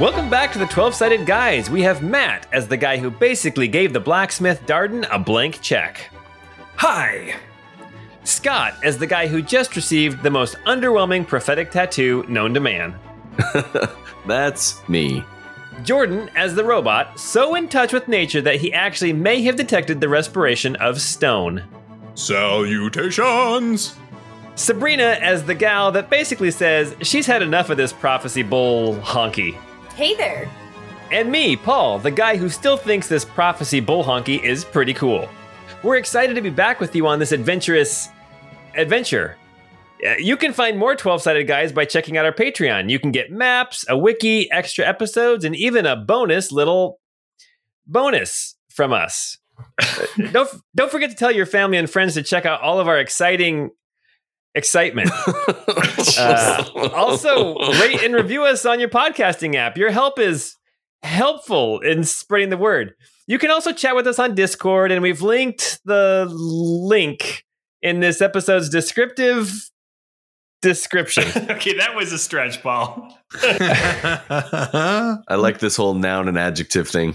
Welcome back to the 12 Sided Guys. We have Matt as the guy who basically gave the blacksmith Darden a blank check. Hi. Scott as the guy who just received the most underwhelming prophetic tattoo known to man. That's me. Jordan as the robot, so in touch with nature that he actually may have detected the respiration of stone. Salutations. Sabrina as the gal that basically says she's had enough of this prophecy bull honky. Hey there. And me, Paul, the guy who still thinks this prophecy bull honky is pretty cool. We're excited to be back with you on this adventurous adventure. Uh, You can find more 12 sided guys by checking out our Patreon. You can get maps, a wiki, extra episodes, and even a bonus little bonus from us. Uh, don't, don't forget to tell your family and friends to check out all of our exciting excitement. Uh, also, rate and review us on your podcasting app. Your help is helpful in spreading the word. You can also chat with us on Discord, and we've linked the link in this episode's descriptive description. okay, that was a stretch, Paul. I like this whole noun and adjective thing.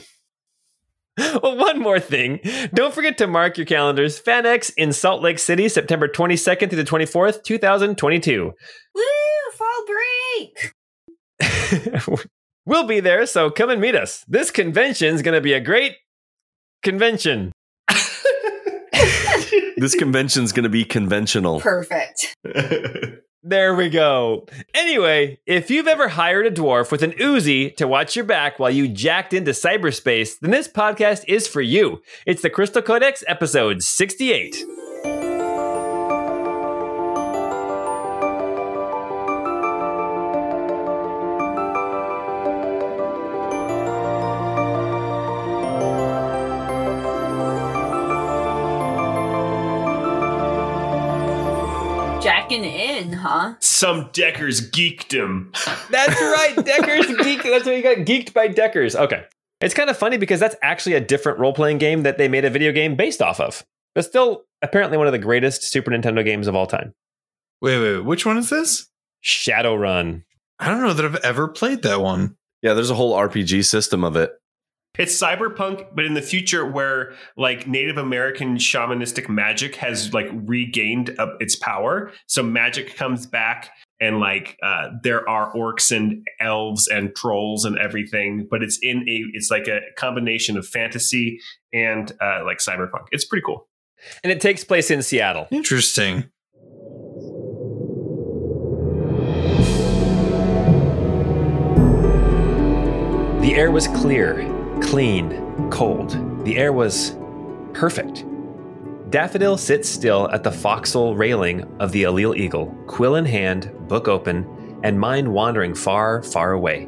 well, one more thing. Don't forget to mark your calendars. FanX in Salt Lake City, September 22nd through the 24th, 2022. Woo! Fall break. we'll be there, so come and meet us. This convention's going to be a great convention. This convention's going to be conventional. Perfect. There we go. Anyway, if you've ever hired a dwarf with an Uzi to watch your back while you jacked into cyberspace, then this podcast is for you. It's the Crystal Codex, episode 68. Some Deckers geekdom. That's right, Deckers geek. That's what you got geeked by Deckers. Okay. It's kind of funny because that's actually a different role playing game that they made a video game based off of. But still, apparently, one of the greatest Super Nintendo games of all time Wait, wait, which one is this? Shadowrun. I don't know that I've ever played that one. Yeah, there's a whole RPG system of it. It's cyberpunk, but in the future where like Native American shamanistic magic has like regained uh, its power. So magic comes back and like uh, there are orcs and elves and trolls and everything, but it's in a it's like a combination of fantasy and uh, like cyberpunk. It's pretty cool. And it takes place in Seattle. Interesting. The air was clear, clean, cold. The air was perfect. Daffodil sits still at the foxhole railing of the Allele Eagle, quill in hand, book open, and mind wandering far, far away.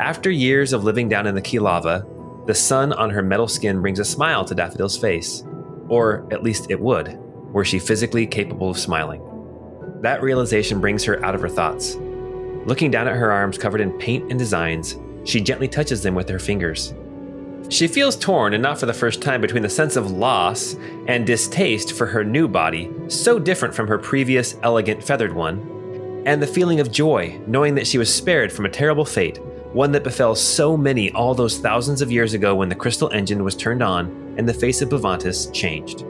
After years of living down in the key lava, the sun on her metal skin brings a smile to Daffodil's face. Or at least it would, were she physically capable of smiling. That realization brings her out of her thoughts. Looking down at her arms covered in paint and designs, she gently touches them with her fingers. She feels torn, and not for the first time, between the sense of loss and distaste for her new body, so different from her previous elegant feathered one, and the feeling of joy, knowing that she was spared from a terrible fate, one that befell so many all those thousands of years ago when the crystal engine was turned on and the face of Bavantis changed.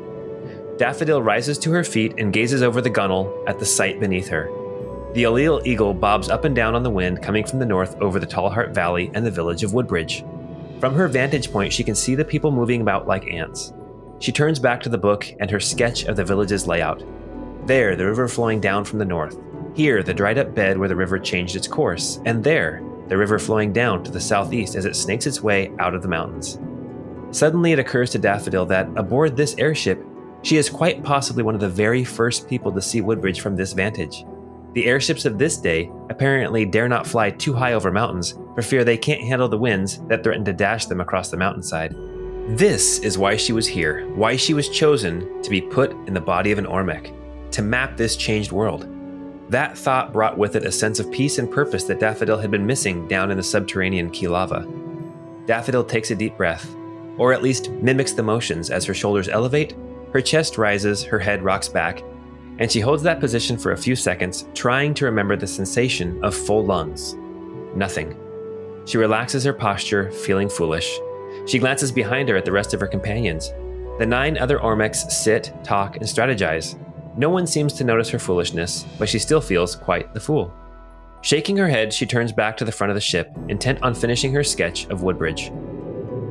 Daffodil rises to her feet and gazes over the gunnel at the sight beneath her. The Allele Eagle bobs up and down on the wind coming from the north over the Tallheart Valley and the village of Woodbridge. From her vantage point, she can see the people moving about like ants. She turns back to the book and her sketch of the village's layout. There, the river flowing down from the north. Here, the dried up bed where the river changed its course. And there, the river flowing down to the southeast as it snakes its way out of the mountains. Suddenly, it occurs to Daffodil that aboard this airship, she is quite possibly one of the very first people to see Woodbridge from this vantage. The airships of this day apparently dare not fly too high over mountains for fear they can't handle the winds that threaten to dash them across the mountainside. This is why she was here, why she was chosen to be put in the body of an Ormec, to map this changed world. That thought brought with it a sense of peace and purpose that Daffodil had been missing down in the subterranean key lava. Daffodil takes a deep breath, or at least mimics the motions as her shoulders elevate, her chest rises, her head rocks back, and she holds that position for a few seconds, trying to remember the sensation of full lungs. Nothing. She relaxes her posture, feeling foolish. She glances behind her at the rest of her companions. The nine other Ormecs sit, talk, and strategize. No one seems to notice her foolishness, but she still feels quite the fool. Shaking her head, she turns back to the front of the ship, intent on finishing her sketch of Woodbridge.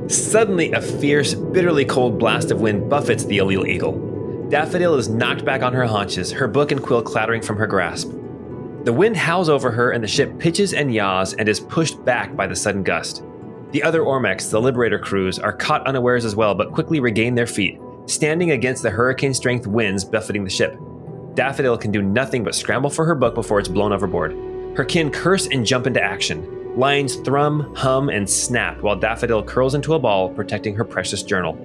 Suddenly, a fierce, bitterly cold blast of wind buffets the Allele Eagle. Daffodil is knocked back on her haunches, her book and quill clattering from her grasp. The wind howls over her, and the ship pitches and yaws and is pushed back by the sudden gust. The other Ormecs, the Liberator crews, are caught unawares as well, but quickly regain their feet, standing against the hurricane strength winds buffeting the ship. Daffodil can do nothing but scramble for her book before it's blown overboard. Her kin curse and jump into action. Lines thrum, hum, and snap while Daffodil curls into a ball, protecting her precious journal.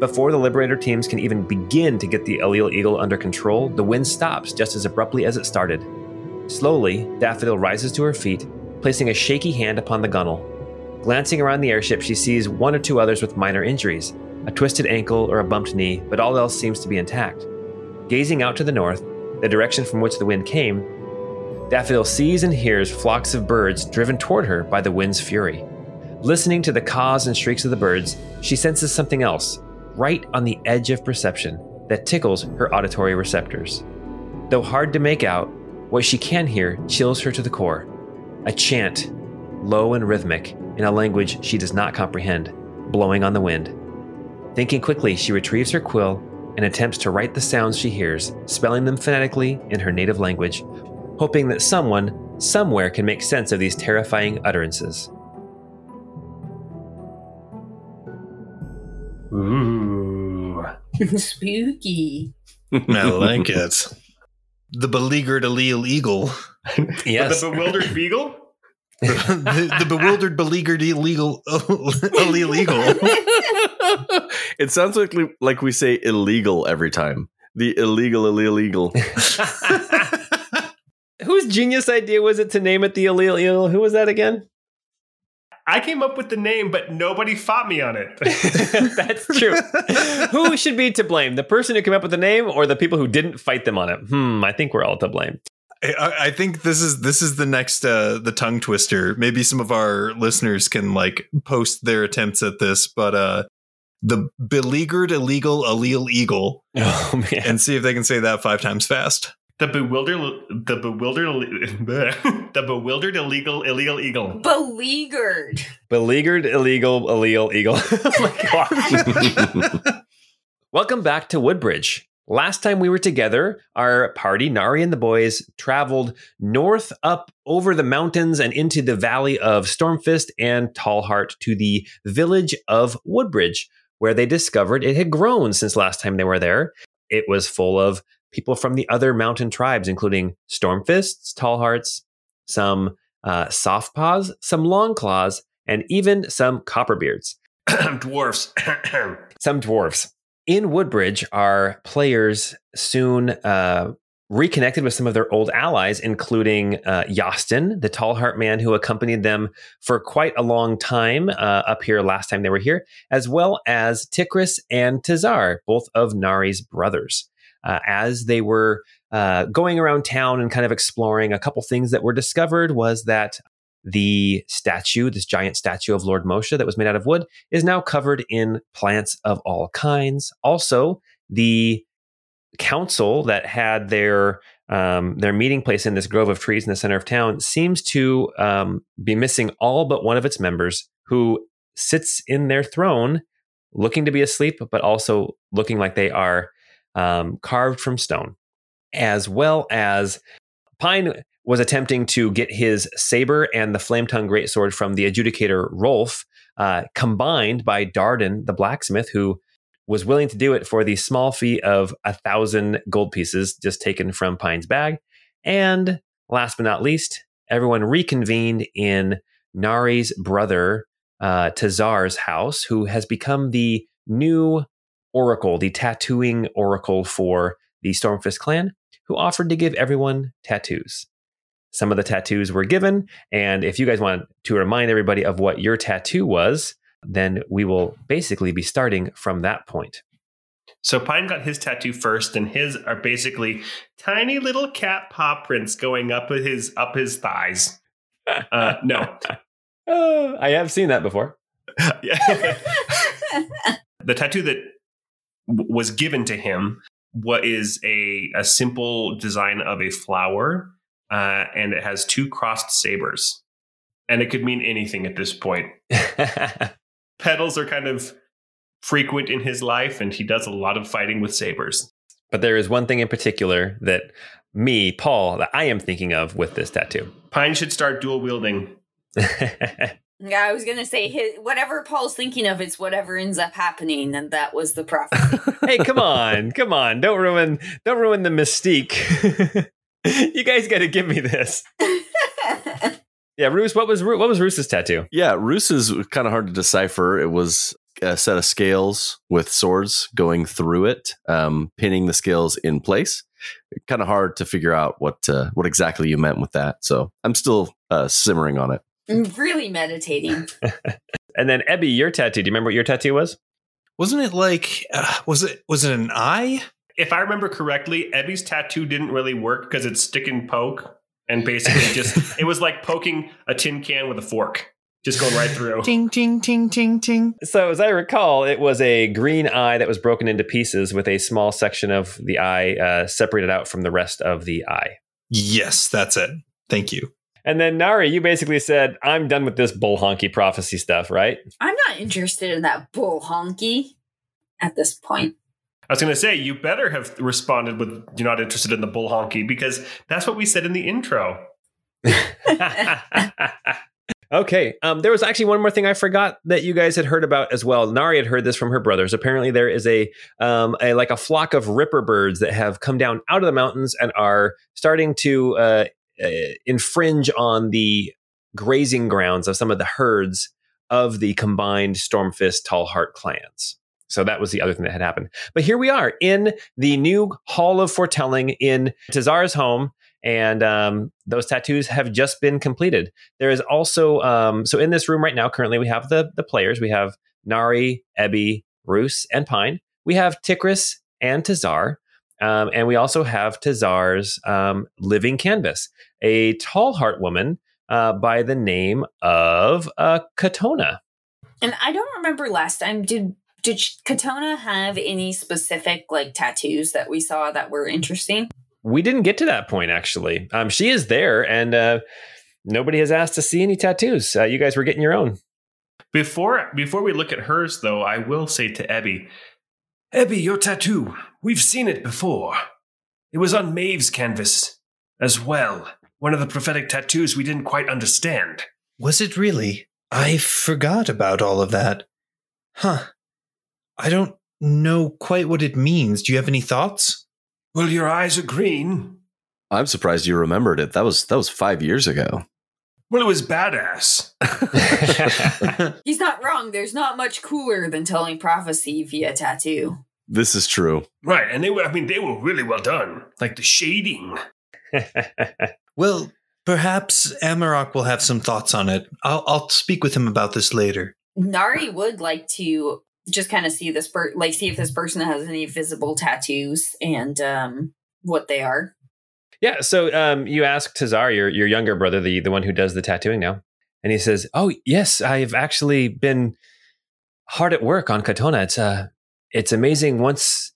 Before the Liberator teams can even begin to get the Allele Eagle under control, the wind stops just as abruptly as it started. Slowly, Daffodil rises to her feet, placing a shaky hand upon the gunwale. Glancing around the airship, she sees one or two others with minor injuries a twisted ankle or a bumped knee, but all else seems to be intact. Gazing out to the north, the direction from which the wind came, Daffodil sees and hears flocks of birds driven toward her by the wind's fury. Listening to the caws and shrieks of the birds, she senses something else, right on the edge of perception, that tickles her auditory receptors. Though hard to make out, what she can hear chills her to the core. A chant, low and rhythmic, in a language she does not comprehend, blowing on the wind. Thinking quickly, she retrieves her quill and attempts to write the sounds she hears, spelling them phonetically in her native language, hoping that someone, somewhere, can make sense of these terrifying utterances. Ooh. Spooky. I like it. The beleaguered allele eagle. Yes. The bewildered beagle? the, the bewildered, beleaguered, illegal, allele eagle. it sounds like we, like we say illegal every time. The illegal, illegal. Whose genius idea was it to name it the Allele Eagle? Who was that again? I came up with the name, but nobody fought me on it. That's true. who should be to blame? The person who came up with the name or the people who didn't fight them on it? Hmm, I think we're all to blame. I, I think this is this is the next uh, the tongue twister. Maybe some of our listeners can like post their attempts at this, but uh, the beleaguered, illegal, allele eagle, Oh man. and see if they can say that five times fast. The bewildered, the bewildered, the bewildered illegal illegal eagle. Beleaguered. Beleaguered, illegal, illegal eagle. oh my gosh. Welcome back to Woodbridge. Last time we were together, our party, Nari and the boys, traveled north up over the mountains and into the valley of Stormfist and Tallheart to the village of Woodbridge, where they discovered it had grown since last time they were there. It was full of people from the other mountain tribes, including Stormfists, Tallhearts, some uh, Softpaws, some Longclaws, and even some Copperbeards Dwarfs. some dwarfs. In Woodbridge, our players soon uh, reconnected with some of their old allies, including uh, Yostin, the tall heart man who accompanied them for quite a long time uh, up here last time they were here, as well as Tikris and Tazar, both of Nari's brothers. Uh, as they were uh, going around town and kind of exploring, a couple things that were discovered was that the statue, this giant statue of Lord Moshe that was made out of wood, is now covered in plants of all kinds. Also, the council that had their um, their meeting place in this grove of trees in the center of town seems to um, be missing all but one of its members, who sits in their throne, looking to be asleep, but also looking like they are um, carved from stone, as well as Pine was attempting to get his saber and the flame tongue greatsword from the adjudicator Rolf, uh, combined by Darden, the blacksmith, who was willing to do it for the small fee of a thousand gold pieces just taken from Pine's bag. And last but not least, everyone reconvened in Nari's brother uh, Tazar's house, who has become the new oracle, the tattooing oracle for the Stormfist clan, who offered to give everyone tattoos. Some of the tattoos were given, and if you guys want to remind everybody of what your tattoo was, then we will basically be starting from that point. So Pine got his tattoo first, and his are basically tiny little cat paw prints going up his up his thighs. Uh, no, Oh, I have seen that before. The tattoo that w- was given to him what is a, a simple design of a flower uh, and it has two crossed sabers. And it could mean anything at this point. Petals are kind of frequent in his life and he does a lot of fighting with sabers. But there is one thing in particular that me, Paul, that I am thinking of with this tattoo. pine should start dual wielding Yeah, I was gonna say his, whatever Paul's thinking of, it's whatever ends up happening, and that was the prophecy. hey, come on, come on! Don't ruin, don't ruin the mystique. you guys got to give me this. Yeah, Roos, what was Ru- what was Roos's tattoo? Yeah, Roos is kind of hard to decipher. It was a set of scales with swords going through it, um, pinning the scales in place. Kind of hard to figure out what uh, what exactly you meant with that. So I'm still uh, simmering on it. I'm really meditating. And then Ebby, your tattoo. Do you remember what your tattoo was? Wasn't it like uh, was it was it an eye? if i remember correctly ebby's tattoo didn't really work because it's stick and poke and basically just it was like poking a tin can with a fork just going right through Ting ting ting ting ting. So, as I recall, it was a green eye that was broken into pieces with a small section of the eye uh, separated out from the rest of the eye. Yes, that's it. Thank you. And then Nari, you basically said, "I'm done with this bull honky prophecy stuff," right? I'm not interested in that bull honky at this point. i was going to say you better have responded with you're not interested in the bull honky because that's what we said in the intro okay. Um, there was actually one more thing I forgot that you guys had heard about as well. Nari had heard this from her brothers. Apparently, there is a, um, a like a flock of ripper birds that have come down out of the mountains and are starting to uh, uh, infringe on the grazing grounds of some of the herds of the combined Stormfist Tallheart clans. So that was the other thing that had happened. But here we are in the new Hall of Foretelling in Tazar's home and um, those tattoos have just been completed. There is also um, so in this room right now. Currently, we have the the players. We have Nari, Ebby, Roos, and Pine. We have Tikris and Tazar, um, and we also have Tazar's um, living canvas, a tall heart woman uh, by the name of uh, Katona. And I don't remember last time. Did did Katona have any specific like tattoos that we saw that were interesting? We didn't get to that point actually. Um, she is there, and uh, nobody has asked to see any tattoos. Uh, you guys were getting your own. before before we look at hers though i will say to ebby ebby your tattoo we've seen it before it was on maeve's canvas as well one of the prophetic tattoos we didn't quite understand Was it really? I forgot about all of that. Huh. I don't know quite what it means. Do you have any thoughts? well your eyes are green I'm surprised you remembered it. That was that was five years ago. Well it was badass He's not wrong. There's not much cooler than telling prophecy via tattoo. This is true. right and they were i mean they were really well done like the shading Well, perhaps Amarok will have some thoughts on it. I'll, I'll speak with him about this later. Nari would like to just kind of see this per like see if this person has any visible tattoos and um what they are. Yeah. So um, you ask Tazar, your your younger brother, the the one who does the tattooing now, and he says, "Oh yes, I've actually been hard at work on Katona. It's uh, it's amazing once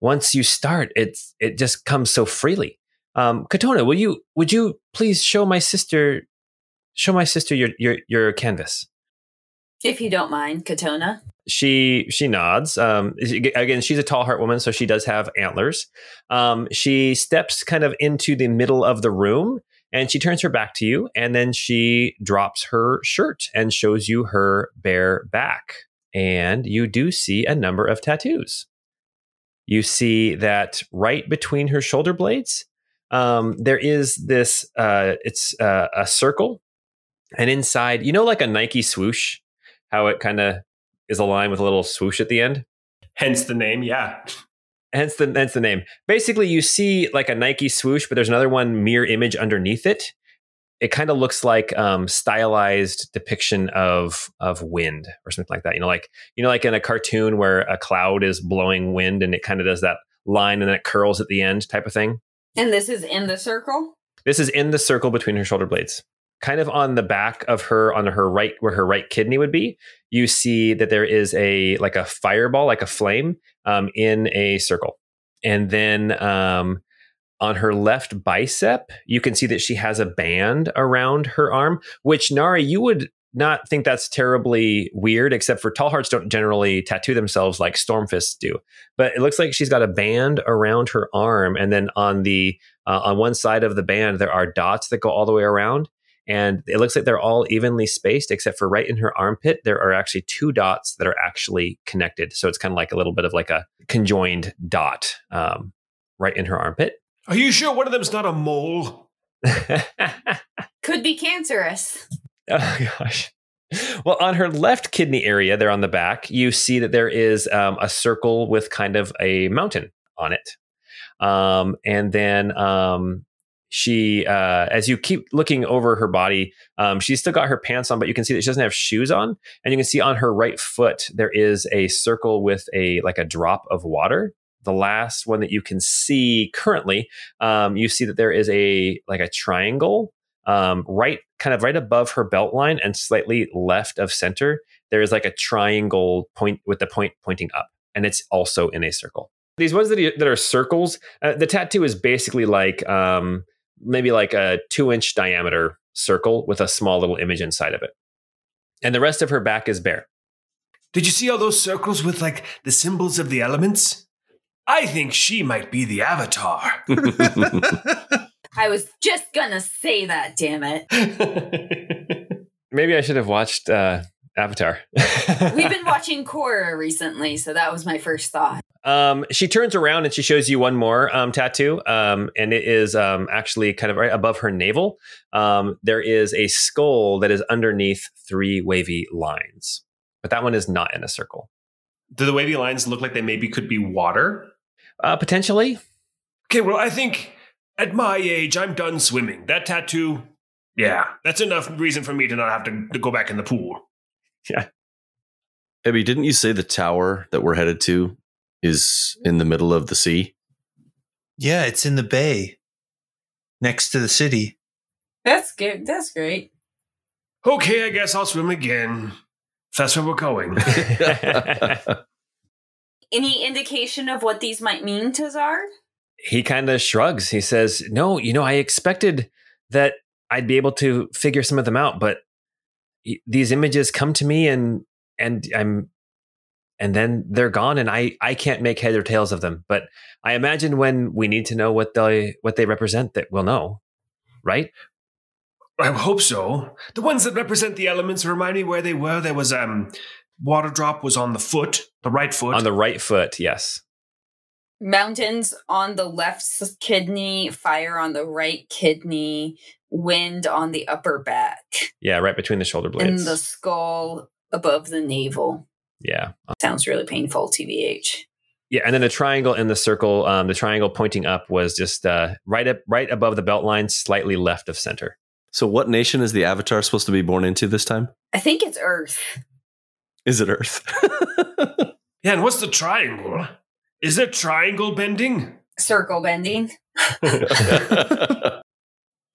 once you start, it's it just comes so freely. Um, Katona, will you would you please show my sister show my sister your your your canvas?" If you don't mind, Katona. She she nods. Um, again, she's a tall heart woman, so she does have antlers. Um, she steps kind of into the middle of the room, and she turns her back to you, and then she drops her shirt and shows you her bare back, and you do see a number of tattoos. You see that right between her shoulder blades, um, there is this. Uh, it's uh, a circle, and inside, you know, like a Nike swoosh, how it kind of is a line with a little swoosh at the end. hence the name yeah Hence the hence the name. Basically, you see like a Nike swoosh, but there's another one mirror image underneath it. It kind of looks like um, stylized depiction of of wind or something like that. You know, like you know, like in a cartoon where a cloud is blowing wind and it kind of does that line and then it curls at the end type of thing. And this is in the circle? This is in the circle between her shoulder blades. Kind of on the back of her, on her right, where her right kidney would be, you see that there is a like a fireball, like a flame, um, in a circle, and then um, on her left bicep, you can see that she has a band around her arm, which Nari, you would not think that's terribly weird, except for tall hearts don't generally tattoo themselves like stormfists do. But it looks like she's got a band around her arm, and then on the uh, on one side of the band there are dots that go all the way around, and it looks like they're all evenly spaced, except for right in her armpit there are actually two dots that are actually connected. So it's kind of like a little bit of like a conjoined dot um, right in her armpit. Are you sure one of them's not a mole? Could be cancerous. Oh gosh. Well, on her left kidney area, there on the back, you see that there is um, a circle with kind of a mountain on it. Um, and then um, she, uh, as you keep looking over her body, um, she's still got her pants on, but you can see that she doesn't have shoes on. And you can see on her right foot there is a circle with a like a drop of water. The last one that you can see currently, um, you see that there is a like a triangle um, right kind of right above her belt line and slightly left of center there is like a triangle point with the point pointing up and it's also in a circle these ones that, that are circles uh, the tattoo is basically like um, maybe like a two inch diameter circle with a small little image inside of it and the rest of her back is bare Did you see all those circles with like the symbols of the elements? I think she might be the avatar. I was just gonna say that, damn it. maybe i should have watched uh, avatar We've been watching Korra recently, so that was my first thought. Um, she turns around and she shows you one more um, tattoo, um, and it is um, actually kind of right above her navel. Um, there is a skull that is underneath three wavy lines, but that one is not in a circle. Do the wavy lines look like they maybe could be water? Uh, potentially, Okay, well, I think at my age, I'm done swimming. That tattoo, yeah, that's enough reason for me to not have to, to go back in the pool. Abby, didn't you say the tower that we're headed to is in the middle of the sea? Yeah, it's in the bay next to the city. That's good. That's great. Okay, I guess I'll swim again. If that's where we're going. Any indication of what these might mean Tazar? he kind of shrugs. He says, "No, you know, I expected that I'd be able to figure some of them out, but y- these images come to me, and and I'm." And then they're gone, and I, I can't make head or tails of them. But I imagine when we need to know what they what they represent, that we'll know, right? I hope so. The ones that represent the elements remind me where they were. There was um water drop was on the foot, the right foot. On the right foot, yes. Mountains on the left kidney, fire on the right kidney, wind on the upper back, Yeah, right between the shoulder blades. and the skull above the navel. yeah. Sounds really painful, TBH. Yeah, and then the triangle in the circle, um, the triangle pointing up was just uh, right up, right above the belt line, slightly left of center. So, what nation is the Avatar supposed to be born into this time? I think it's Earth. Is it Earth? yeah, and what's the triangle? Is it triangle bending? Circle bending.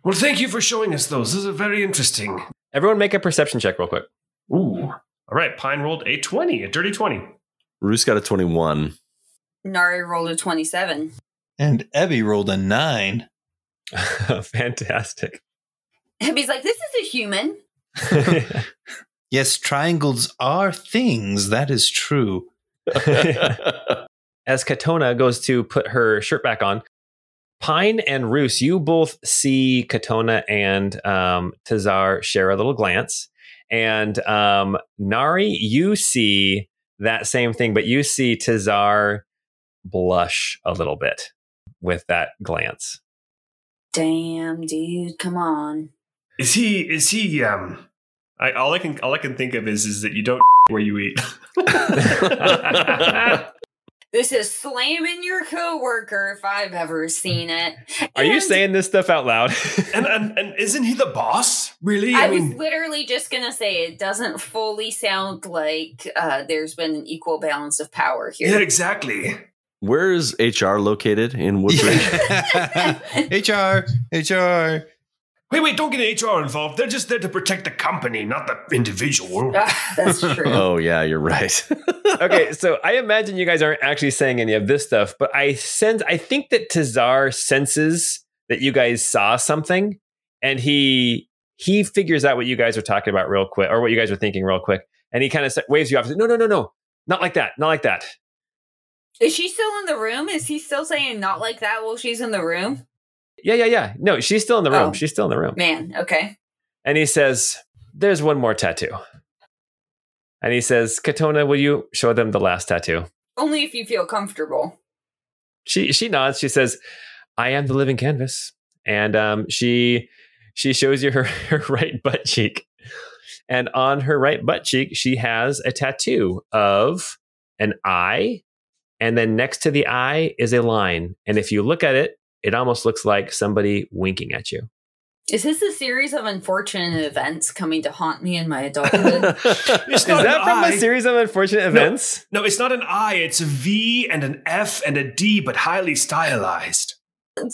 Well, thank you for showing us those. Those are very interesting. Everyone, make a perception check real quick. Ooh. All right, Pine rolled a 20, a dirty 20. Roos got a 21. Nari rolled a 27. And Ebby rolled a nine. Fantastic. He's like, this is a human. Yes, triangles are things. That is true. As Katona goes to put her shirt back on, Pine and Roos, you both see Katona and um, Tazar share a little glance. And um, Nari, you see that same thing, but you see Tazar blush a little bit with that glance. Damn, dude, come on. Is he is he um I all I can all I can think of is is that you don't where you eat. This is slamming your coworker if I've ever seen it. Are you saying this stuff out loud? and, and and isn't he the boss? Really? I was literally just gonna say it doesn't fully sound like uh, there's been an equal balance of power here. Yeah, here. exactly. Where is HR located in Woodbridge? HR, HR. Wait, wait, don't get HR involved. They're just there to protect the company, not the individual. Ah, that's true. Oh yeah, you're right. okay, so I imagine you guys aren't actually saying any of this stuff, but I sense I think that Tazar senses that you guys saw something, and he he figures out what you guys are talking about real quick, or what you guys are thinking real quick, and he kind of waves you off. No, no, no, no, not like that, not like that. Is she still in the room? Is he still saying not like that while she's in the room? Yeah, yeah, yeah. No, she's still in the room. Oh. She's still in the room. Man, okay. And he says, "There's one more tattoo." And he says, "Katona, will you show them the last tattoo?" Only if you feel comfortable. she she nods. She says, "I am the living canvas," and um, she she shows you her, her right butt cheek, and on her right butt cheek she has a tattoo of an eye, and then next to the eye is a line, and if you look at it, it almost looks like somebody winking at you. Is this a series of unfortunate events coming to haunt me in my adulthood? is that from eye. a series of unfortunate events? No, it's not an I, it's a V and an F and a D, but highly stylized.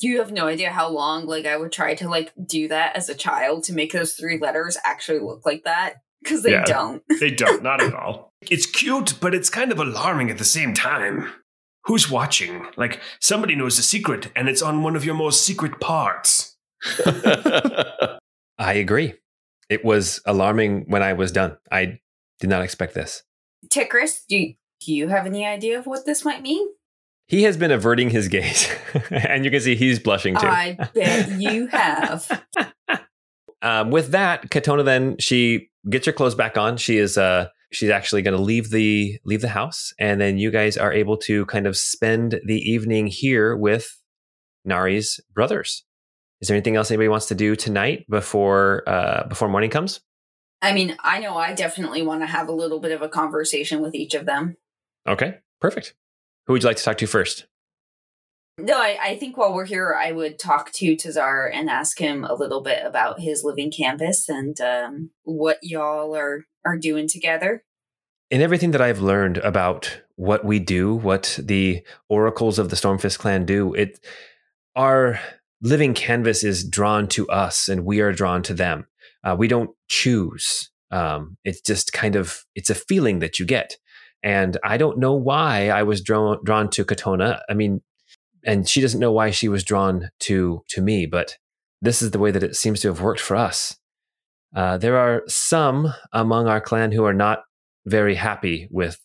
you have no idea how long like I would try to like do that as a child to make those three letters actually look like that because they Yeah. don't. They don't, not at all. It's cute, but it's kind of alarming at the same time. Who's watching? Like, somebody knows a secret, and it's on one of your most secret parts. I agree. It was alarming when I was done. I did not expect this. Tikris, do you, do you have any idea of what this might mean? He has been averting his gaze, and you can see he's blushing too. I bet you have. um, with that, Katona then she gets her clothes back on. She is uh she's actually going to leave the leave the house, and then you guys are able to kind of spend the evening here with Nari's brothers. Is there anything else anybody wants to do tonight before uh, before morning comes? I mean, I know I definitely want to have a little bit of a conversation with each of them. Okay, perfect. Who would you like to talk to first? No, I, I think while we're here, I would talk to Tazar and ask him a little bit about his living canvas and um, what y'all are are doing together. in everything that I've learned about what we do, what the oracles of the Stormfist clan do, it our living canvas is drawn to us, and we are drawn to them. Uh, we don't choose. Um, it's just kind of it's a feeling that you get, and I don't know why I was drawn drawn to Katona. I mean, and she doesn't know why she was drawn to to me, but this is the way that it seems to have worked for us. Uh, there are some among our clan who are not very happy with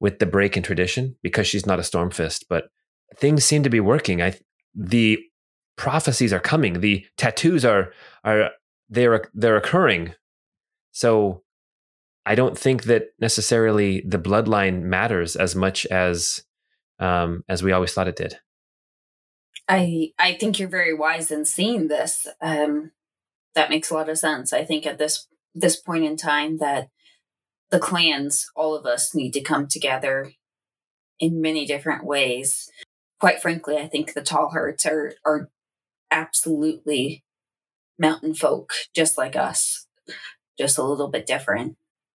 with the break in tradition because she's not a stormfist but things seem to be working. I the prophecies are coming. The tattoos are are they're they're occurring. So i don't think that necessarily the bloodline matters as much as um as we always thought it did. I I think you're very wise in seeing this. Um, that makes a lot of sense. I think at this this point in time that the clans, all of us, need to come together in many different ways. Quite frankly, I think the tall hearts are are absolutely mountain folk, just like us, just a little bit different.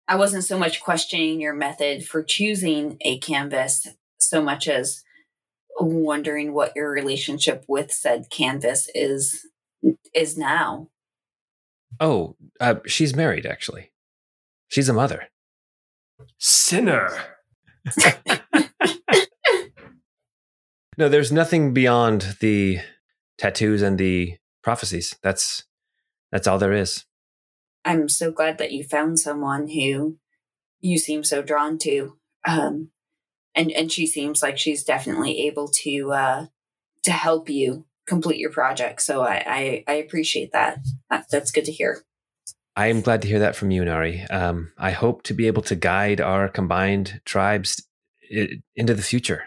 I wasn't so much questioning your method for choosing a canvas so much as wondering what your relationship with said canvas is is now. Oh uh, she's married actually she's a mother Sinner. No, there's nothing beyond the tattoos and the prophecies. That's that's all there is. I'm so glad that you found someone who you seem so drawn to. Um and and she seems like she's definitely able to uh to help you complete your project. So I I, I appreciate that. that. That's good to hear. I am glad to hear that from you, Nari. Um, I hope to be able to guide our combined tribes into the future,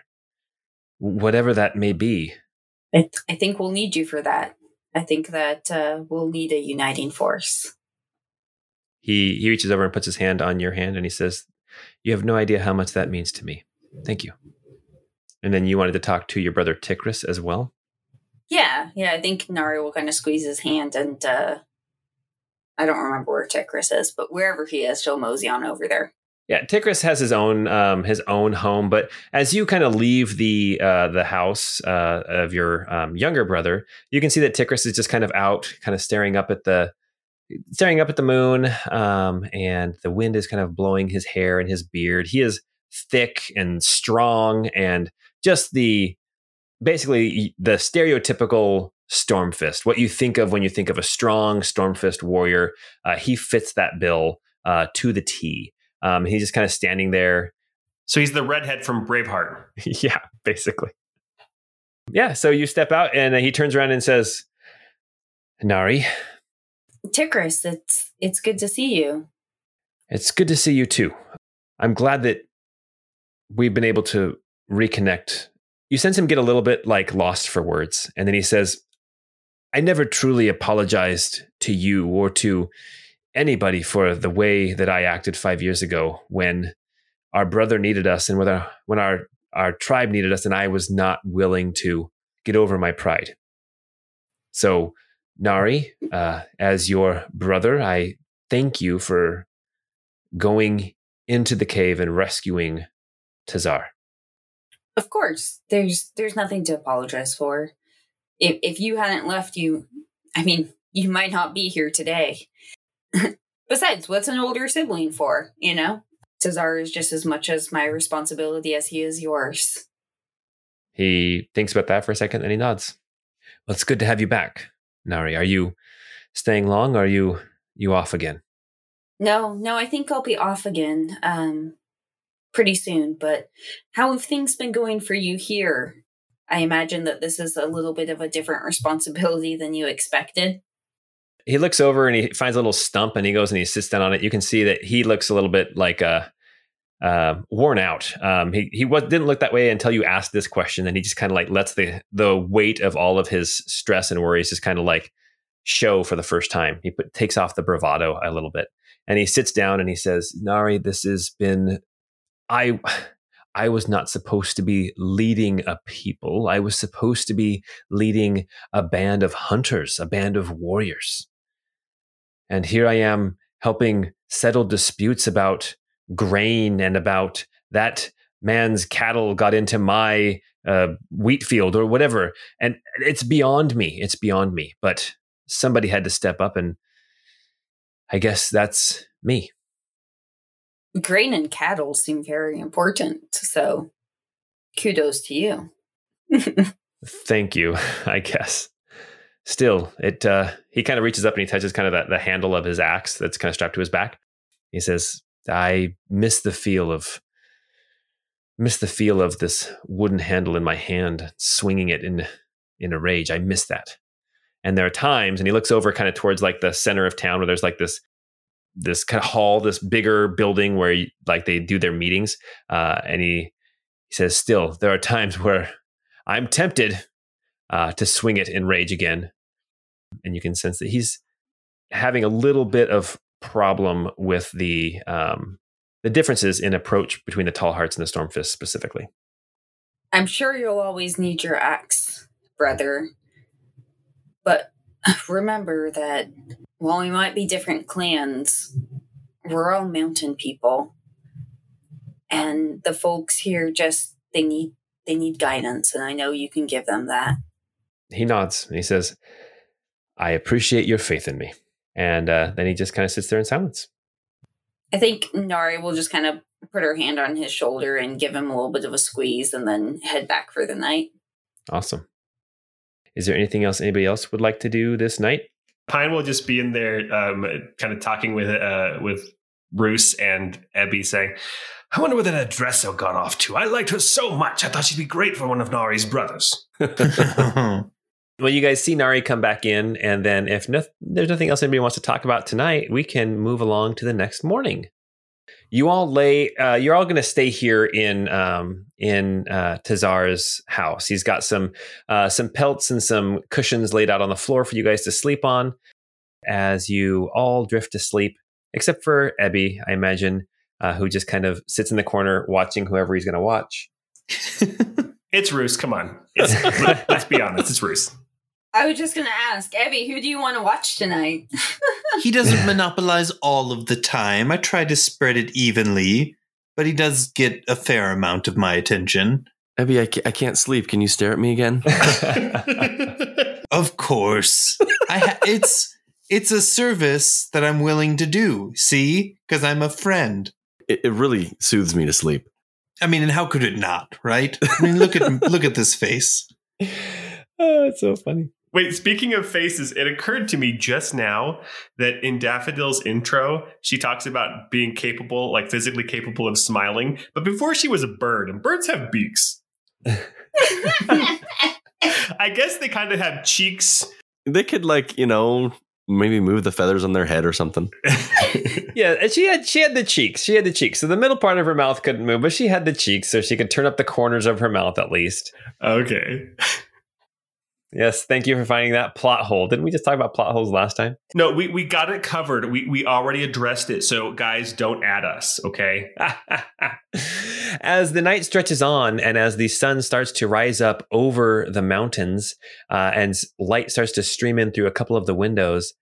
whatever that may be. I, I think we'll need you for that. I think that uh, we'll need a uniting force. He he reaches over and puts his hand on your hand, and he says, "You have no idea how much that means to me. Thank you." And then you wanted to talk to your brother Tikris as well. Yeah, yeah. I think Nari will kind of squeeze his hand, and uh, I don't remember where Tikris is, but wherever he is, she'll mosey on over there. Yeah, Tikris has his own um, his own home, but as you kind of leave the uh, the house uh, of your um, younger brother, you can see that Tikris is just kind of out, kind of staring up at the staring up at the moon, um, and the wind is kind of blowing his hair and his beard. He is thick and strong, and just the basically the stereotypical Stormfist. What you think of when you think of a strong Stormfist warrior, uh, he fits that bill uh, to the T. Um, he's just kind of standing there. So he's the redhead from Braveheart. yeah, basically. Yeah, so you step out and he turns around and says, Nari, Tikris, it's it's good to see you. it's good to see you too. I'm glad that we've been able to reconnect. You sense him get a little bit like lost for words. And then he says, I never truly apologized to you or to anybody for the way that I acted five years ago when our brother needed us and when our, when our, our tribe needed us and I was not willing to get over my pride. So, Nari, uh, as your brother, I thank you for going into the cave and rescuing Tazar. Of course, there's there's nothing to apologize for. If if you hadn't left, you, I mean, you might not be here today. Besides, what's an older sibling for? You know, Tazar is just as much as my responsibility as he is yours. He thinks about that for a second and he nods. Well, it's good to have you back, Nari. Are you staying long or are you you off again? No, no, I think I'll be off again, um, pretty soon. But how have things been going for you here? I imagine that this is a little bit of a different responsibility than you expected. He looks over and he finds a little stump and he goes and he sits down on it. You can see that he looks a little bit like a uh, worn out. Um, he he was, didn't look that way until you asked this question, and he just kind of like lets the the weight of all of his stress and worries just kind of like show for the first time. He put, takes off the bravado a little bit, and he sits down and he says, "Nari, this has been I." I was not supposed to be leading a people. I was supposed to be leading a band of hunters, a band of warriors. And here I am helping settle disputes about grain and about that man's cattle got into my uh, wheat field or whatever. And it's beyond me. It's beyond me. But somebody had to step up, and I guess that's me. Grain and cattle seem very important, so kudos to you. Thank you, I guess. Still, it uh, he kind of reaches up and he touches kind of the, the handle of his axe that's kind of strapped to his back. He says, I miss the feel of miss the feel of this wooden handle in my hand, swinging it in in a rage. I miss that. And there are times, and he looks over kind of towards like the center of town where there's like this this kind of hall, this bigger building where like they do their meetings. Uh, and he he says, still, there are times where I'm tempted uh, to swing it in rage again. And you can sense that he's having a little bit of problem with the um, the differences in approach between the Tall Hearts and the Stormfist specifically. I'm sure you'll always need your axe, brother. But remember that while we might be different clans, we're all mountain people. And the folks here just they need they need guidance and I know you can give them that. He nods and he says, "I appreciate your faith in me." And uh, then he just kind of sits there in silence. I think Nari will just kind of put her hand on his shoulder and give him a little bit of a squeeze and then head back for the night. Awesome. Is there anything else anybody else would like to do this night? Pine will just be in there, um, kind of talking with uh, with Roos and Ebby, saying, "I wonder where that Adresso got off to. I liked her so much. I thought she'd be great for one of Nari's brothers." Well, you guys see Nari come back in, and then if no, there's nothing else anybody wants to talk about tonight, we can move along to the next morning. You all lay. Uh, you're all going to stay here in um, in uh, Tazar's house. He's got some uh, some pelts and some cushions laid out on the floor for you guys to sleep on. As you all drift to sleep, except for Ebby, I imagine, uh, who just kind of sits in the corner watching whoever he's going to watch. it's Roos. Come on, it's, let's be honest. It's Roos. I was just going to ask, Evie, who do you want to watch tonight? he doesn't monopolize all of the time. I try to spread it evenly. but he does get a fair amount of my attention. Evie, I can't, I can't sleep. Can you stare at me again? Of course, I ha- it's it's a service that I'm willing to do. See, because I'm a friend. It, it really soothes me to sleep. I mean, and how could it not? Right? I mean, look at look at this face. oh, it's so funny. Wait, speaking of faces, it occurred to me just now that in Daffodil's intro, she talks about being capable, like physically capable of smiling. But before she was a bird, and birds have beaks. I guess they kind of have cheeks. They could like you know maybe move the feathers on their head or something. Yeah, and she had she had the cheeks. She had the cheeks. So the middle part of her mouth couldn't move, but she had the cheeks, so she could turn up the corners of her mouth at least. okay. Yes, thank you for finding that plot hole. Didn't we just talk about plot holes last time? No, we, we got it covered. We we already addressed it. So guys, don't add us, okay? as the night stretches on and as the sun starts to rise up over the mountains uh, and light starts to stream in through a couple of the windows,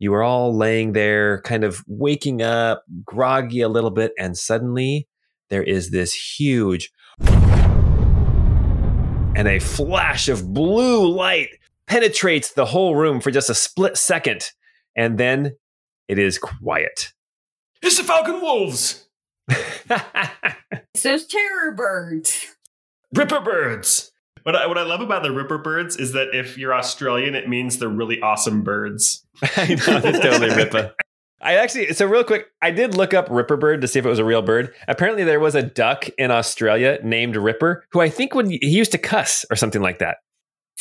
you are all laying there, kind of waking up, groggy a little bit, and suddenly there is this huge and a flash of blue light penetrates the whole room for just a split second, and then it is quiet. It's the Falcon Wolves, It's those terror birds. Ripper Birds. What I, what I love about the Ripper Birds is that if you're Australian, it means they're really awesome birds. I know it's totally Ripper. I actually, so real quick, I did look up Ripper bird to see if it was a real bird. Apparently, there was a duck in Australia named Ripper who I think would he used to cuss or something like that,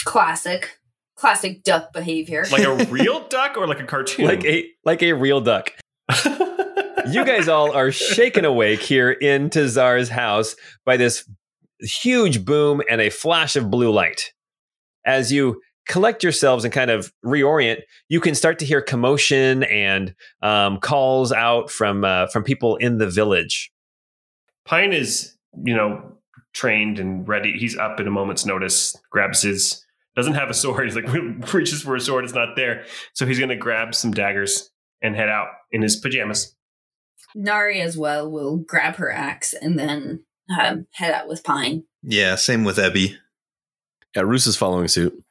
Classic. Classic duck behavior. Like a real duck or like a cartoon? like a like a real duck. You guys all are shaken awake here in Tazar's house by this huge boom and a flash of blue light. As you collect yourselves and kind of reorient, you can start to hear commotion and um, calls out from uh, from people in the village. Pine is, you know, trained and ready. He's up in a moment's notice, grabs his, doesn't have a sword. He's like, reaches for a sword, it's not there. So he's going to grab some daggers and head out in his pajamas. Nari as well will grab her axe and then um, head out with Pine. Yeah, same with Ebby. Yeah, Roos is following suit.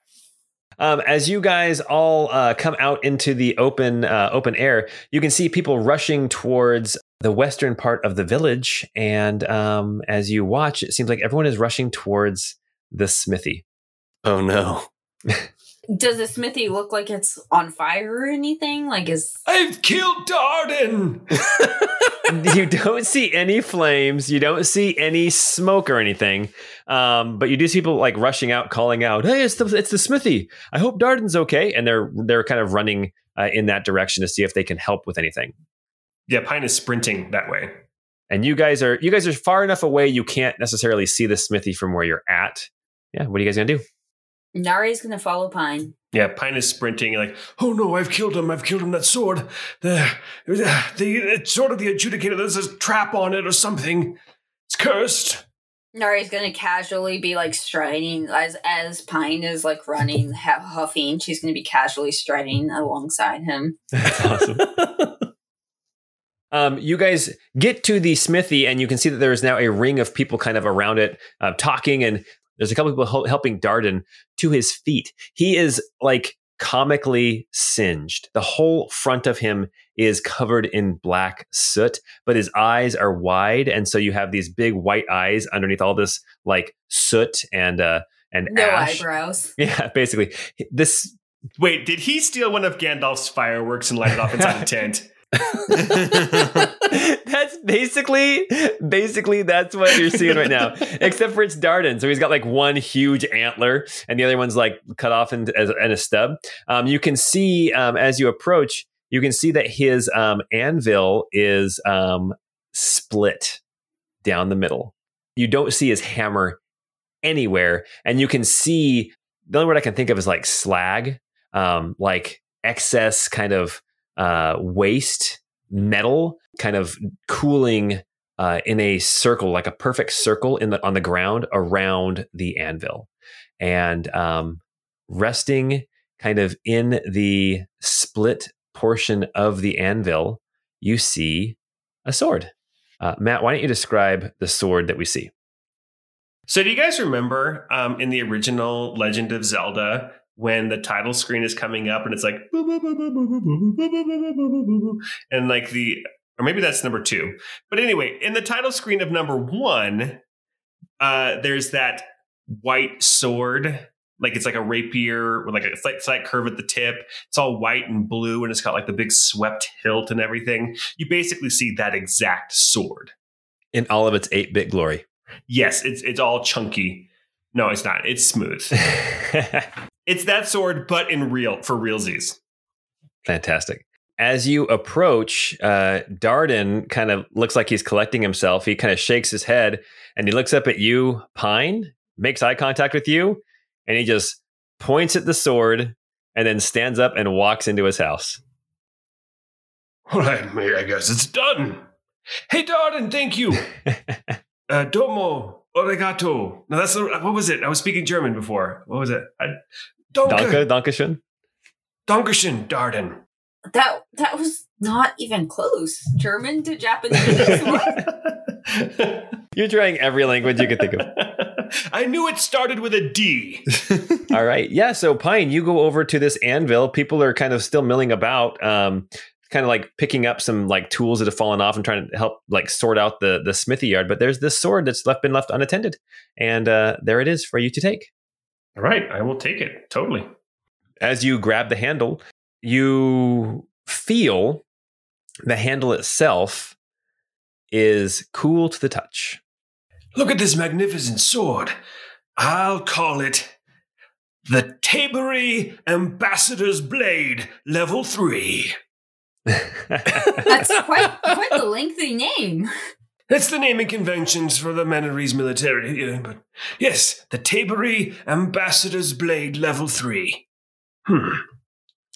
Um, as you guys all uh, come out into the open uh, open air, you can see people rushing towards the western part of the village. And um, as you watch, it seems like everyone is rushing towards the smithy. Oh no. Does the smithy look like it's on fire or anything? Like is I've killed Darden! you don't see any flames, you don't see any smoke or anything, um, but you do see people like rushing out, calling out, "Hey, it's the it's the smithy! I hope Darden's okay!" And they're they're kind of running uh, in that direction to see if they can help with anything. Yeah, Pine is sprinting that way. and you guys are you guys are far enough away you can't necessarily see the smithy from where you're at yeah what are you guys gonna do Nari's gonna follow Pine. Yeah, Pine is sprinting like, oh no, I've killed him, I've killed him, that sword. The, the, the sword of the adjudicator, there's a trap on it or something. It's cursed. Nari's gonna casually be like striding as as Pine is like running, hu- huffing. She's gonna be casually striding alongside him. that's awesome um, you guys get to the smithy and you can see that there is now a ring of people kind of around it uh, talking and there's a couple people helping darden to his feet he is like comically singed the whole front of him is covered in black soot but his eyes are wide and so you have these big white eyes underneath all this like soot and uh and No ash eyebrows. yeah basically this Wait, did he steal one of Gandalf's fireworks and light it off inside the tent? that's basically basically that's what you're seeing right now. Except for it's darden. So he's got like one huge antler and the other one's like cut off and, and a stub. Um, you can see um, as you approach you can see that his um, anvil is um, split down the middle. You don't see his hammer anywhere and you can see the only word i can think of is like slag um, like excess kind of uh, waste metal kind of cooling uh, in a circle, like a perfect circle in the on the ground around the anvil, and um, resting kind of in the split portion of the anvil, you see a sword. Uh, Matt, why don't you describe the sword that we see? So, do you guys remember um, in the original Legend of Zelda when the title screen is coming up and it's like, and like the, or maybe that's number two. But anyway, in the title screen of number one, uh, there's that white sword. Like it's like a rapier with like a slight, slight curve at the tip. It's all white and blue and it's got like the big swept hilt and everything. You basically see that exact sword. In all of its 8 bit glory. Yes, it's it's all chunky. No, it's not. It's smooth. It's that sword, but in real for realsies. Fantastic. As you approach, uh, Darden kind of looks like he's collecting himself. He kind of shakes his head and he looks up at you, Pine, makes eye contact with you, and he just points at the sword and then stands up and walks into his house. All right, I guess it's done. Hey, Darden, thank you. uh, domo origato. No, that's the, what was it? I was speaking German before. What was it? I, Danke, Dankeschön. Dankeschön, Darden. That that was not even close. German to Japanese. You're trying every language you can think of. I knew it started with a D. All right. Yeah. So, Pine, you go over to this anvil. People are kind of still milling about, um, kind of like picking up some like tools that have fallen off and trying to help like sort out the the smithy yard. But there's this sword that's left been left unattended, and uh, there it is for you to take. All right. I will take it. Totally. As you grab the handle, you feel the handle itself is cool to the touch. Look at this magnificent sword. I'll call it the Tabery Ambassador's Blade Level 3. That's quite quite the lengthy name. That's the naming conventions for the Menorese military. Yeah, but yes, the Tabery Ambassador's Blade Level 3. Hmm.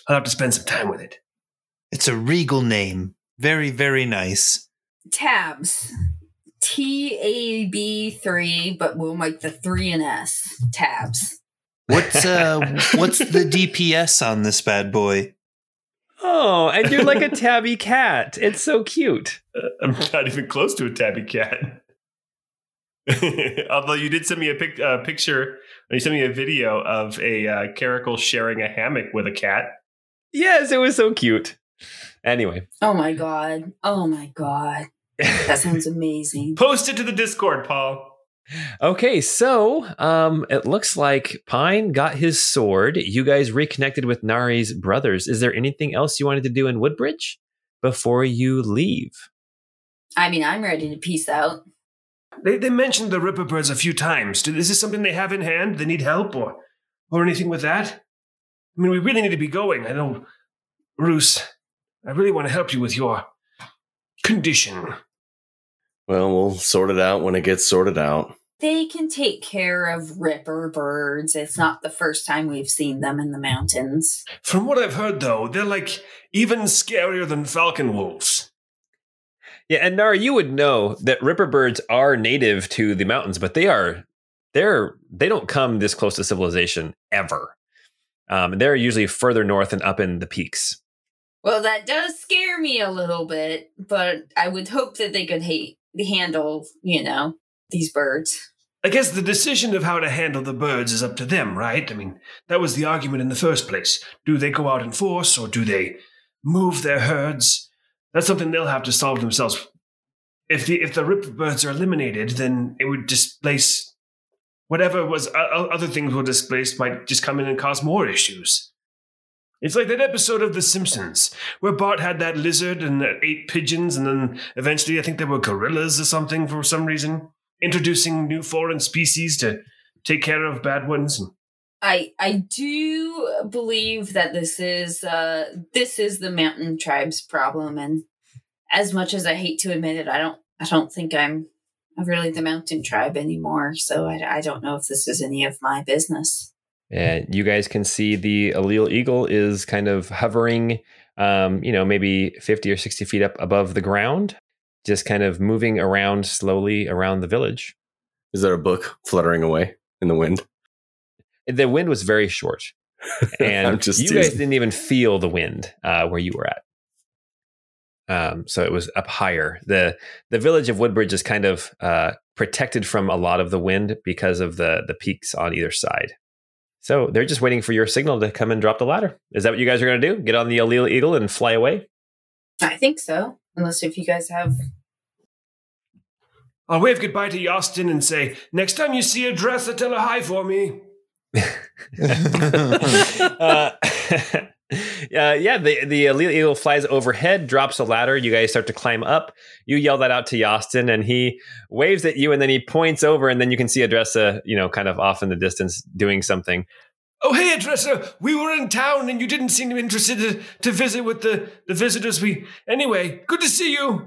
I'll have to spend some time with it. It's a regal name. Very, very nice. Tabs. T A B three, but we'll make the three and S tabs. What's uh what's the DPS on this bad boy? Oh, and you're like a tabby cat. It's so cute. Uh, I'm not even close to a tabby cat. Although you did send me a pic- uh, picture, you sent me a video of a uh, caracal sharing a hammock with a cat. Yes, it was so cute. Anyway. Oh my god. Oh my god. That sounds amazing. Post it to the Discord, Paul. Okay, so um, it looks like Pine got his sword. You guys reconnected with Nari's brothers. Is there anything else you wanted to do in Woodbridge before you leave? I mean, I'm ready to peace out. They, they mentioned the Ripper Birds a few times. Is this something they have in hand? They need help or, or anything with that? I mean, we really need to be going. I know, Roos, I really want to help you with your condition. Well, we'll sort it out when it gets sorted out. They can take care of ripper birds. It's not the first time we've seen them in the mountains. From what I've heard, though, they're like even scarier than falcon wolves. Yeah, and Nari, you would know that ripper birds are native to the mountains, but they are they're they don't come this close to civilization ever. Um, they're usually further north and up in the peaks. Well, that does scare me a little bit, but I would hope that they could hate, handle, you know, these birds. I guess the decision of how to handle the birds is up to them, right? I mean, that was the argument in the first place. Do they go out in force or do they move their herds? That's something they'll have to solve themselves. If the if the ripper birds are eliminated, then it would displace whatever was uh, other things were displaced might just come in and cause more issues. It's like that episode of The Simpsons where Bart had that lizard and that ate pigeons, and then eventually I think there were gorillas or something for some reason, introducing new foreign species to take care of bad ones. I I do believe that this is uh this is the mountain tribe's problem, and as much as I hate to admit it, I don't I don't think I'm really the mountain tribe anymore. So I, I don't know if this is any of my business. And you guys can see the allele eagle is kind of hovering, um, you know, maybe 50 or 60 feet up above the ground, just kind of moving around slowly around the village. Is there a book fluttering away in the wind? The wind was very short. And you guys didn't even feel the wind uh, where you were at. Um, so it was up higher. the The village of Woodbridge is kind of uh, protected from a lot of the wind because of the the peaks on either side. So they're just waiting for your signal to come and drop the ladder. Is that what you guys are going to do? Get on the Allele Eagle and fly away? I think so. Unless if you guys have I'll wave goodbye to Yostin and say, next time you see Adressa, tell her hi for me. uh, uh, yeah, the the Allele Eagle flies overhead, drops a ladder. You guys start to climb up. You yell that out to Yostin, and he waves at you, and then he points over, and then you can see Adressa, you know, kind of off in the distance doing something. Oh, hey, Adressa, we were in town and you didn't seem interested to, to visit with the, the visitors. We Anyway, good to see you.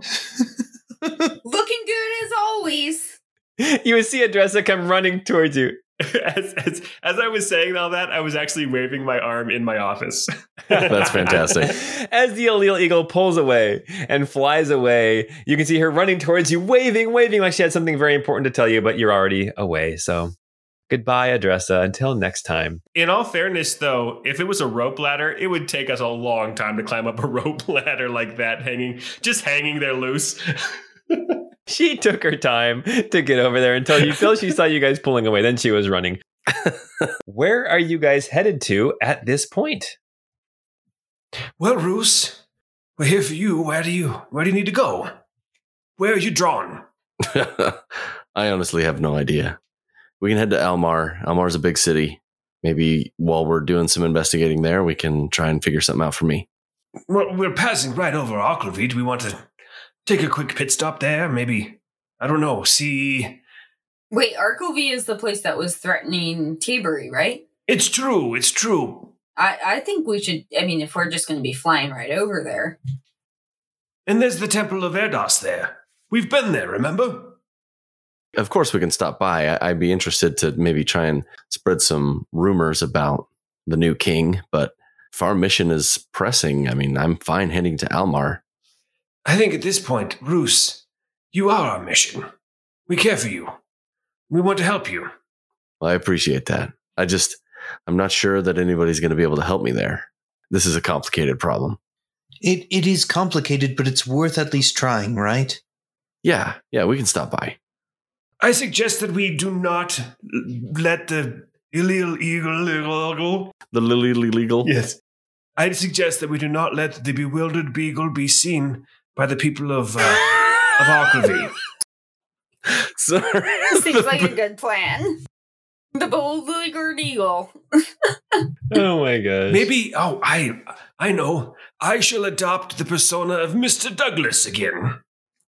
looking good as always. You would see Adressa come running towards you. as, as, as I was saying all that, I was actually waving my arm in my office. That's fantastic. As the Allele Eagle pulls away and flies away, you can see her running towards you, waving, waving like she had something very important to tell you, but you're already away. So goodbye, Adressa. Until next time. In all fairness, though, if it was a rope ladder, it would take us a long time to climb up a rope ladder like that, hanging just hanging there loose. She took her time to get over there until you until she saw you guys pulling away. Then she was running. Where are you guys headed to at this point? well, Roos, we're here for you. Where do you where do you need to go? Where are you drawn? I honestly have no idea. We can head to Almar. Almar's a big city. Maybe while we're doing some investigating there, we can try and figure something out for me. Well, we're passing right over. Do we want to take a quick pit stop there? Maybe I don't know. See, Wait, Arkovie is the place that was threatening Tilbury, right? it's true. It's true. I, I think we should. I mean, if we're just going to be flying right over there, And there's the Temple of Erdos there. We've been there, remember? Of course, we can stop by. I- I'd be interested to maybe try and spread some rumors about the new king, but if our mission is pressing, I mean, I'm fine heading to Almar. I think at this point, Roos, you are our mission. We care for you. We want to help you. Well, I appreciate that. I just, I'm not sure that anybody's going to be able to help me there. This is a complicated problem. It it is complicated, but it's worth at least trying, right? Yeah, yeah, we can stop by. I suggest that we do not let the illegal eagle. The lily legal. Yes. I suggest that we do not let the bewildered beagle be seen by the people of uh, of Arklevi. Sorry. seems like a good plan. The bewildered eagle. Oh my god. Maybe. Oh, I I know. I shall adopt the persona of Mister Douglas again.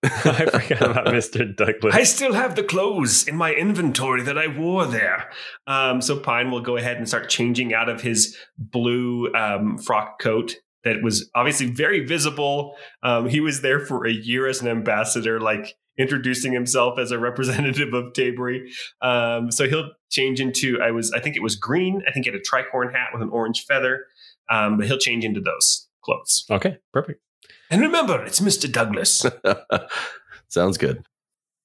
I forgot about Mr. Douglas. I still have the clothes in my inventory that I wore there. Um, so Pine will go ahead and start changing out of his blue um, frock coat that was obviously very visible. Um, he was there for a year as an ambassador, like introducing himself as a representative of Tabery. Um, so he'll change into I was I think it was green. I think he had a tricorn hat with an orange feather. Um, but he'll change into those clothes. okay, perfect. And remember, it's Mister Douglas. Sounds good.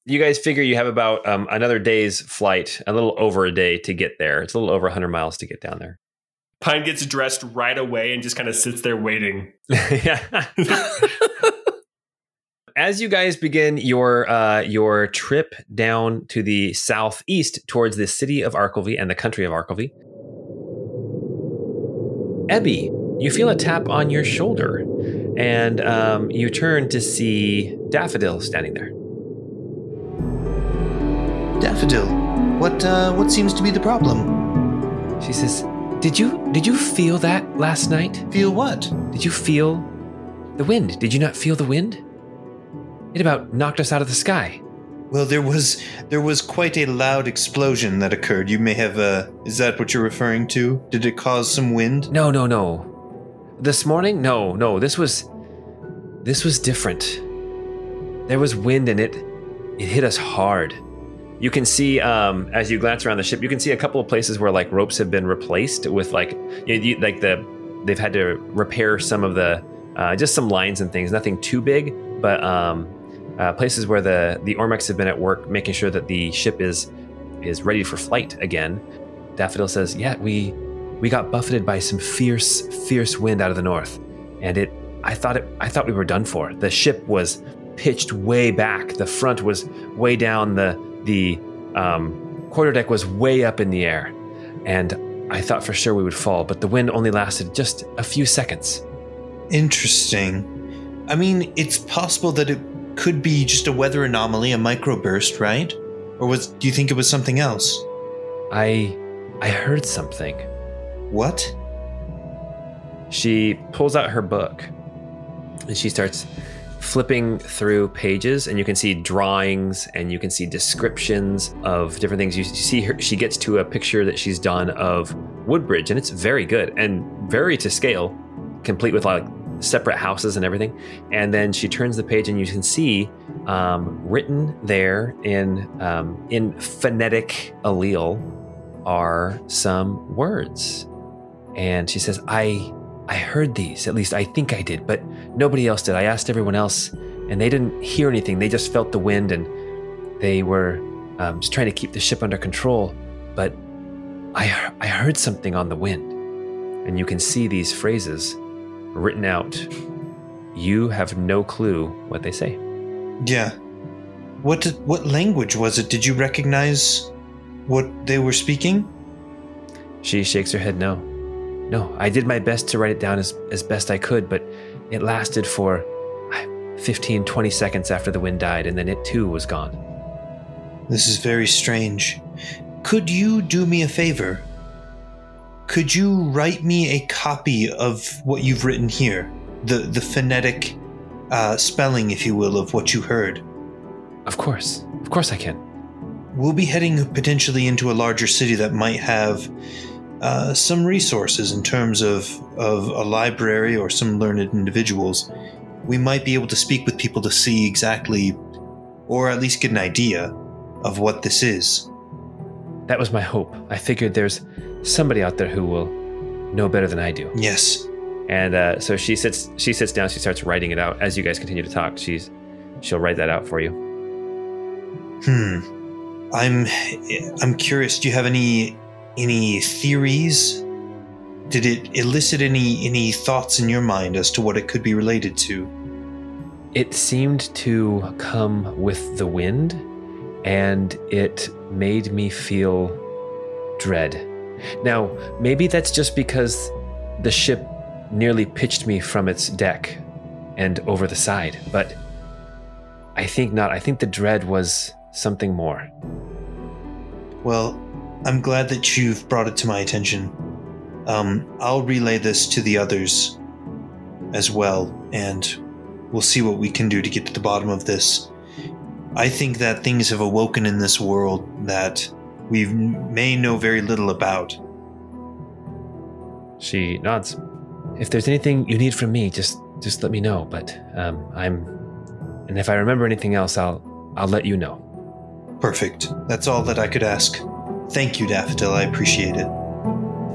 You guys figure you have about um, another day's flight, a little over a day to get there. It's a little over 100 miles to get down there. Pine gets dressed right away and just kind of sits there waiting. yeah. As you guys begin your uh, your trip down to the southeast towards the city of Arkelvy and the country of Arkelvy, Ebby, you feel a tap on your shoulder, and um, you turn to see Daffodil standing there. Daffodil, what uh, what seems to be the problem? She says, "Did you did you feel that last night? Feel what? Did you feel the wind? Did you not feel the wind? It about knocked us out of the sky." Well, there was there was quite a loud explosion that occurred. You may have uh is that what you're referring to? Did it cause some wind? No, no, no. This morning? No, no. This was this was different. There was wind in it. It hit us hard. You can see um, as you glance around the ship, you can see a couple of places where like ropes have been replaced with like you, you, like the they've had to repair some of the uh, just some lines and things. Nothing too big, but um, uh, places where the the Ormex have been at work making sure that the ship is is ready for flight again. Daffodil says, "Yeah, we we got buffeted by some fierce, fierce wind out of the north, and it I thought it. I thought we were done for. The ship was pitched way back. The front was way down. The the um, quarterdeck was way up in the air, and I thought for sure we would fall. But the wind only lasted just a few seconds. Interesting. I mean, it's possible that it could be just a weather anomaly, a microburst, right? Or was do you think it was something else? I I heard something. What? She pulls out her book and she starts flipping through pages and you can see drawings and you can see descriptions of different things. You see her she gets to a picture that she's done of woodbridge and it's very good and very to scale complete with like separate houses and everything. And then she turns the page and you can see um, written there in um, in phonetic allele are some words. And she says i I heard these, at least I think I did, but nobody else did. I asked everyone else, and they didn't hear anything. They just felt the wind, and they were um, just trying to keep the ship under control. But I, I heard something on the wind, and you can see these phrases written out. You have no clue what they say. Yeah. What did, what language was it? Did you recognize what they were speaking? She shakes her head no. No, I did my best to write it down as, as best I could, but it lasted for 15, 20 seconds after the wind died, and then it too was gone. This is very strange. Could you do me a favor? Could you write me a copy of what you've written here? The, the phonetic uh, spelling, if you will, of what you heard. Of course. Of course I can. We'll be heading potentially into a larger city that might have uh, some resources in terms of, of a library or some learned individuals, we might be able to speak with people to see exactly, or at least get an idea of what this is. That was my hope. I figured there's somebody out there who will know better than I do. Yes. And uh, so she sits. She sits down. She starts writing it out. As you guys continue to talk, she's she'll write that out for you. Hmm. I'm I'm curious. Do you have any any theories? Did it elicit any any thoughts in your mind as to what it could be related to? It seemed to come with the wind, and it made me feel dread. Now, maybe that's just because the ship nearly pitched me from its deck and over the side, but I think not. I think the dread was something more. Well, I'm glad that you've brought it to my attention. Um, I'll relay this to the others as well, and we'll see what we can do to get to the bottom of this. I think that things have awoken in this world that we may know very little about. She nods. If there's anything you need from me, just just let me know. But um, I'm, and if I remember anything else, I'll I'll let you know. Perfect. That's all that I could ask. Thank you, Daffodil. I appreciate it.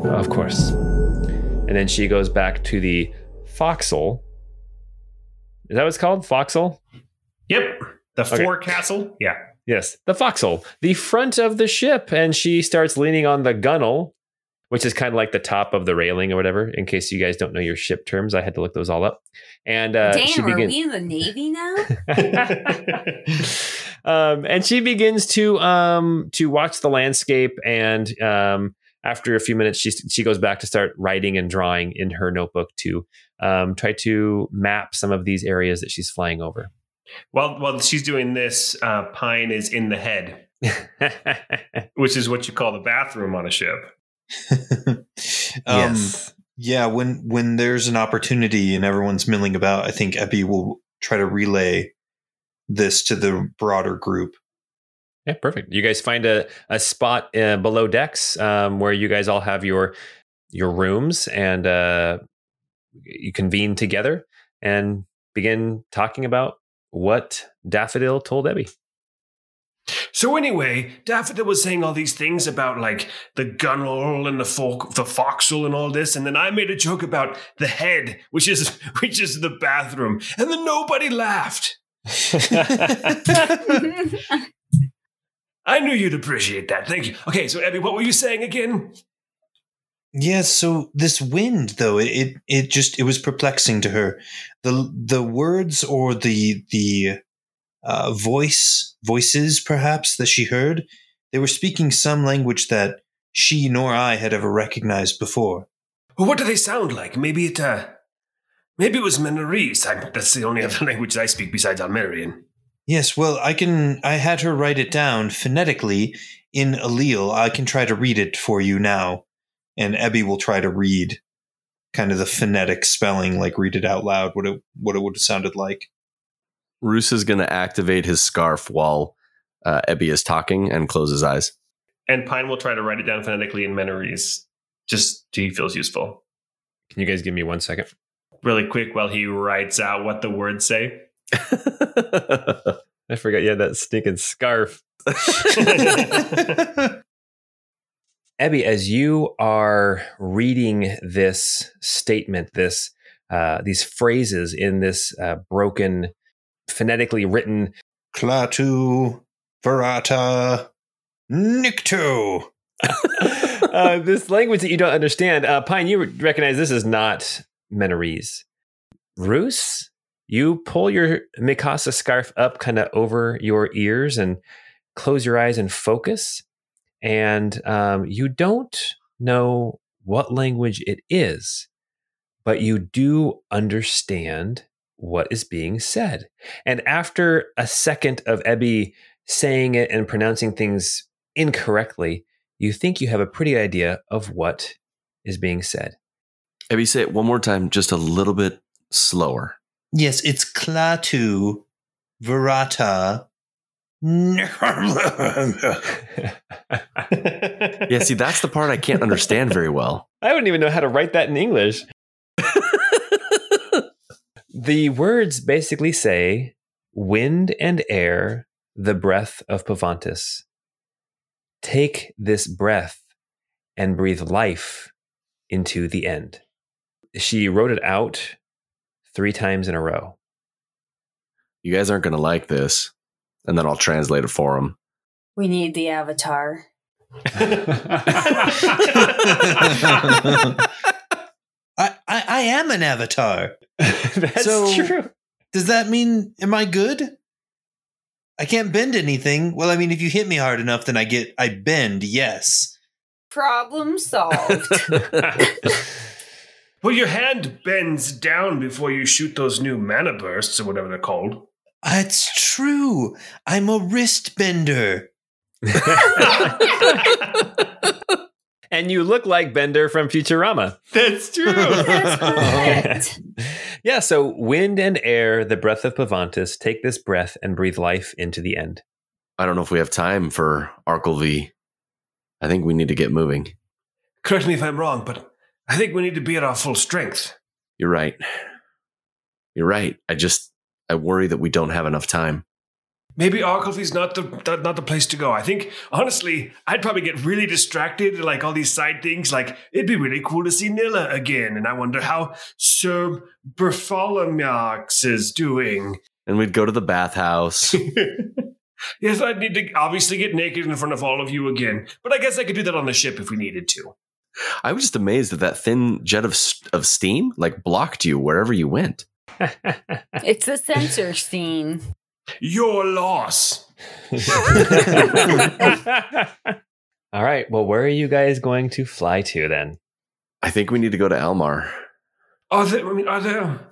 Of course. And then she goes back to the foxhole. Is that what it's called? Foxhole? Yep. The Okay. forecastle. Yeah. Yes, the foxhole, the front of the ship. And she starts leaning on the gunnel, which is kind of like the top of the railing or whatever. In case you guys don't know your ship terms, I had to look those all up. And uh, Damn, she are we in the Navy now? um, and she begins to um, to watch the landscape, and um, after a few minutes, she she goes back to start writing and drawing in her notebook to um, try to map some of these areas that she's flying over. while while she's doing this, uh, Pine is in the head, which is what you call the bathroom on a ship. um, yes. Yeah, when when there's an opportunity and everyone's milling about, I think Ebby will try to relay this to the broader group. Yeah, perfect. You guys find a, a spot uh, below decks um, where you guys all have your your rooms and uh, you convene together and begin talking about what Daffodil told Ebby. So anyway, Daffodil was saying all these things about like the gunwale and the folk, the foxhole and all this, and then I made a joke about the head, which is which is the bathroom, and then nobody laughed. I knew you'd appreciate that. Thank you. Okay, so Abby, what were you saying again? Yeah, so this wind though, it, it it just it was perplexing to her. The the words or the the uh, voice voices perhaps that she heard, they were speaking some language that she nor I had ever recognized before. Well, what do they sound like? Maybe it, uh, maybe it was Menorese. I, that's the only other language I speak besides Almerian. Yes, well, I can. I had her write it down phonetically in allele. I can try to read it for you now, and Ebby will try to read kind of the phonetic spelling, like read it out loud. What it what it would have sounded like. Roos is going to activate his scarf while uh, Ebby is talking and close his eyes. And Pine will try to write it down phonetically in Menorese, just so he feels useful. Can you guys give me one second? Really quick while he writes out what the words say. I forgot you had that stinking scarf. Abby, as you are reading this statement, this uh, these phrases in this uh, broken, phonetically written, Klaatu, Verata, Nikto. uh, this language that you don't understand, uh, Pine, you recognize this is not Menorese. Roos, you pull your Mikasa scarf up kind of over your ears and close your eyes and focus. And um, you don't know what language it is, but you do understand what is being said. And after a second of Ebby saying it and pronouncing things incorrectly, you think you have a pretty idea of what is being said. Ebby, say it one more time, just a little bit slower. Yes, it's Klaatu, Verata. Yeah, see, that's the part I can't understand very well. I wouldn't even know how to write that in English. the words basically say wind and air, the breath of Pavantis. Take this breath and breathe life into the end. She wrote it out three times in a row. You guys aren't going to like this. And then I'll translate it for them. We need the avatar. I, I, I am an avatar. That's So- true. Does that mean am I good? I can't bend anything. Well, I mean, if you hit me hard enough, then I get I bend. Yes. Problem solved. well, your hand bends down before you shoot those new mana bursts or whatever they're called. It's true. I'm a wrist bender. and you look like Bender from Futurama. That's true. That's yeah, so wind and air, the breath of Pavantis, take this breath and breathe life into the end. I don't know if we have time for Arklv. I think we need to get moving. Correct me if I'm wrong, but I think we need to be at our full strength. You're right. You're right. I just I worry that we don't have enough time. Maybe Arkelvy's not the not, the place to go. I think honestly, I'd probably get really distracted, like all these side things. Like it'd be really cool to see Nilla again, and I wonder how Sir Bartholomew is doing. And we'd go to the bathhouse. yes, I'd need to obviously get naked in front of all of you again, but I guess I could do that on the ship if we needed to. I was just amazed that that thin jet of of steam like blocked you wherever you went. it's the censor scene. Your loss. All right. Well, where are you guys going to fly to then? I think we need to go to Elmar. Are there? I mean, are there?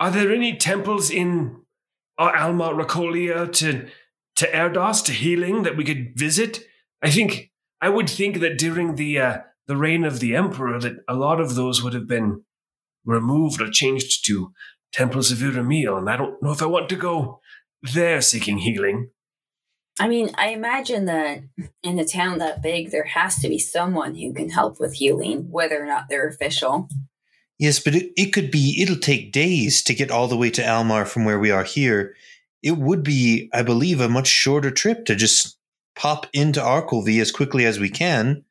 Are there any temples in uh, Alma Racolia to to Erdos to healing that we could visit? I think I would think that during the uh, the reign of the emperor, that a lot of those would have been removed or changed to temples of Uramil, and I don't know if I want to go there seeking healing. I mean, I imagine that in a town that big, there has to be someone who can help with healing, whether or not they're official. Yes, but it, it could be, it'll take days to get all the way to Almar from where we are here. It would be, I believe, a much shorter trip to just pop into Arkelvy as quickly as we can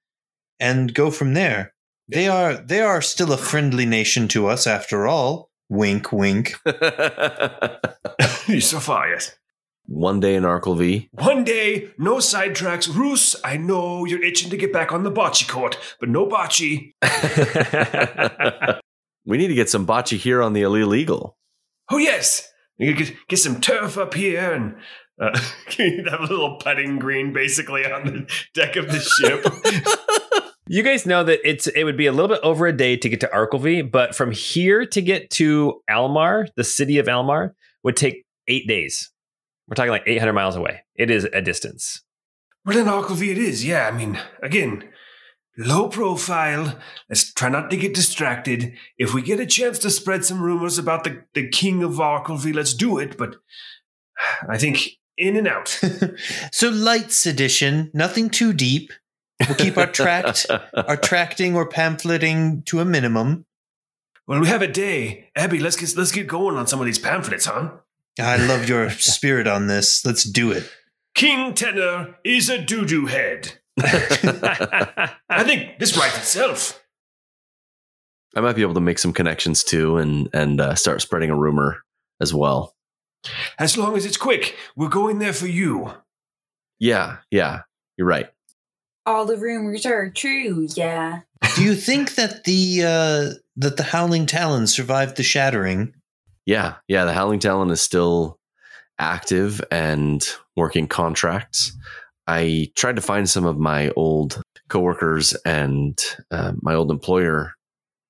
and go from there. They are they are still a friendly nation to us after all. Wink, wink. so far, yes. one day in Arklevy. One day, no sidetracks. Roos, I know you're itching to get back on the bocce court, but no bocce. we need to get some bocce here on the Allele Eagle. Oh, yes. You get, get some turf up here and uh, have a little putting green basically on the deck of the ship. You guys know that it's it would be a little bit over a day to get to Arklevy, but from here to get to Almar, the city of Almar, would take eight days. We're talking like 800 miles away. It is a distance. well, in Arklevy it is. Yeah, I mean, again, low profile. Let's try not to get distracted. If we get a chance to spread some rumors about the, the king of Arklevy, let's do it. But I think in and out. so light sedition, nothing too deep. We'll keep our tract, our tracting or pamphleting to a minimum. Well, we have a day. Abby, let's get let's get going on some of these pamphlets, huh? I love your spirit on this. Let's do it. King Tenor is a doo-doo head. I think this writes itself. I might be able to make some connections too, and and uh, start spreading a rumor as well. As long as it's quick, we're going there for you. Yeah, yeah, you're right. All the rumors are true, yeah. Do you think that the uh, that the Howling Talon survived the shattering? Yeah, yeah. The Howling Talon is still active and working contracts. I tried to find some of my old coworkers and uh, my old employer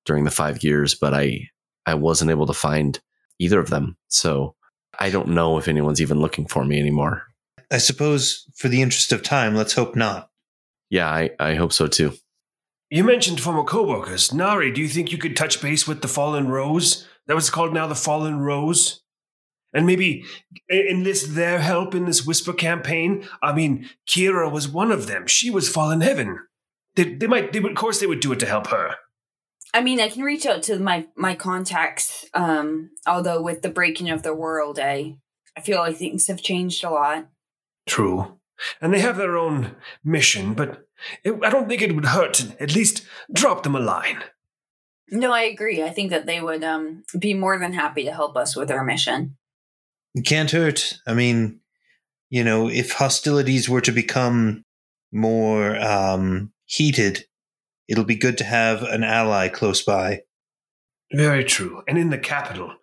during the five years, but I I wasn't able to find either of them. So I don't know if anyone's even looking for me anymore. I suppose, for the interest of time, let's hope not. Yeah, I, I hope so too. You mentioned former coworkers. Nari, do you think you could touch base with the Fallen Rose? That was called now the Fallen Rose? And maybe enlist their help in this Whisper campaign? I mean, Kira was one of them. She was Fallen Heaven. They, they might, they would, of course, they would do it to help her. I mean, I can reach out to my my contacts. Um, although with the breaking of the world, I I feel like things have changed a lot. True. And they have their own mission, but it, I don't think it would hurt to at least drop them a line. No, I agree. I think that they would um, be more than happy to help us with our mission. It can't hurt. I mean, you know, if hostilities were to become more um, heated, it'll be good to have an ally close by. Very true. And in the capital.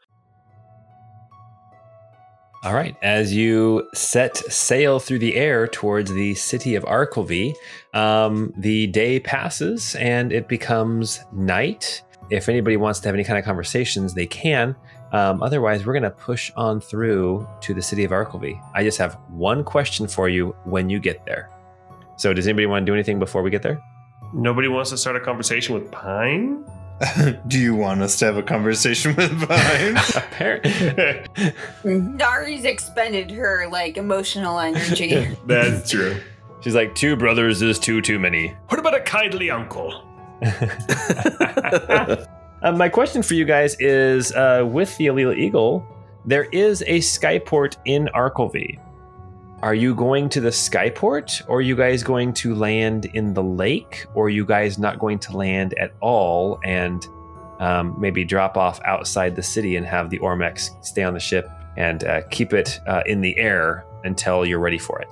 All right. As you set sail through the air towards the city of Arklevy, um, the day passes and it becomes night. If anybody wants to have any kind of conversations, they can. Um, otherwise, we're going to push on through to the city of Arklevy. I just have one question for you when you get there. So, does anybody want to do anything before we get there? Nobody wants to start a conversation with Pine? do you want us to have a conversation with Pine? Apparently. Nari's expended her like emotional energy. That's true. She's like, two brothers is two too many. What about a kindly uncle? Uh, my question for you guys is uh, with the Allele Eagle, there is a skyport in Arklevy. Are you going to the skyport, or are you guys going to land in the lake, or are you guys not going to land at all and um, maybe drop off outside the city and have the Ormex stay on the ship and uh, keep it uh, in the air until you're ready for it?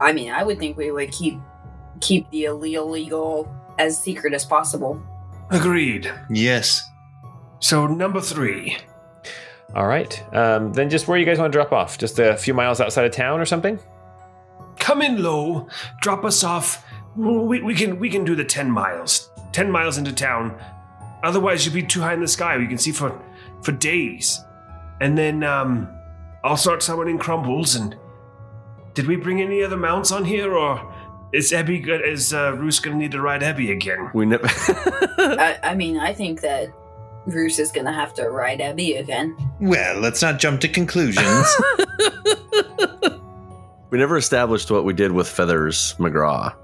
I mean, I would think we would keep keep the illegal as secret as possible. Agreed. yes. So, number three. All right. Um, then just where you guys want to drop off? Just a few miles outside of town or something? Come in low, drop us off. We, we can we can do the 10 miles. 10 miles into town. Otherwise, you'd be too high in the sky. We can see for for days. And then um, I'll start summoning crumbles. And did we bring any other mounts on here, or is Ebby good? Is uh, Roos gonna need to ride Ebby again? We never. I, I mean, I think that Bruce is gonna have to ride Abby again. Well, let's not jump to conclusions. we never established what we did with Feathers McGraw.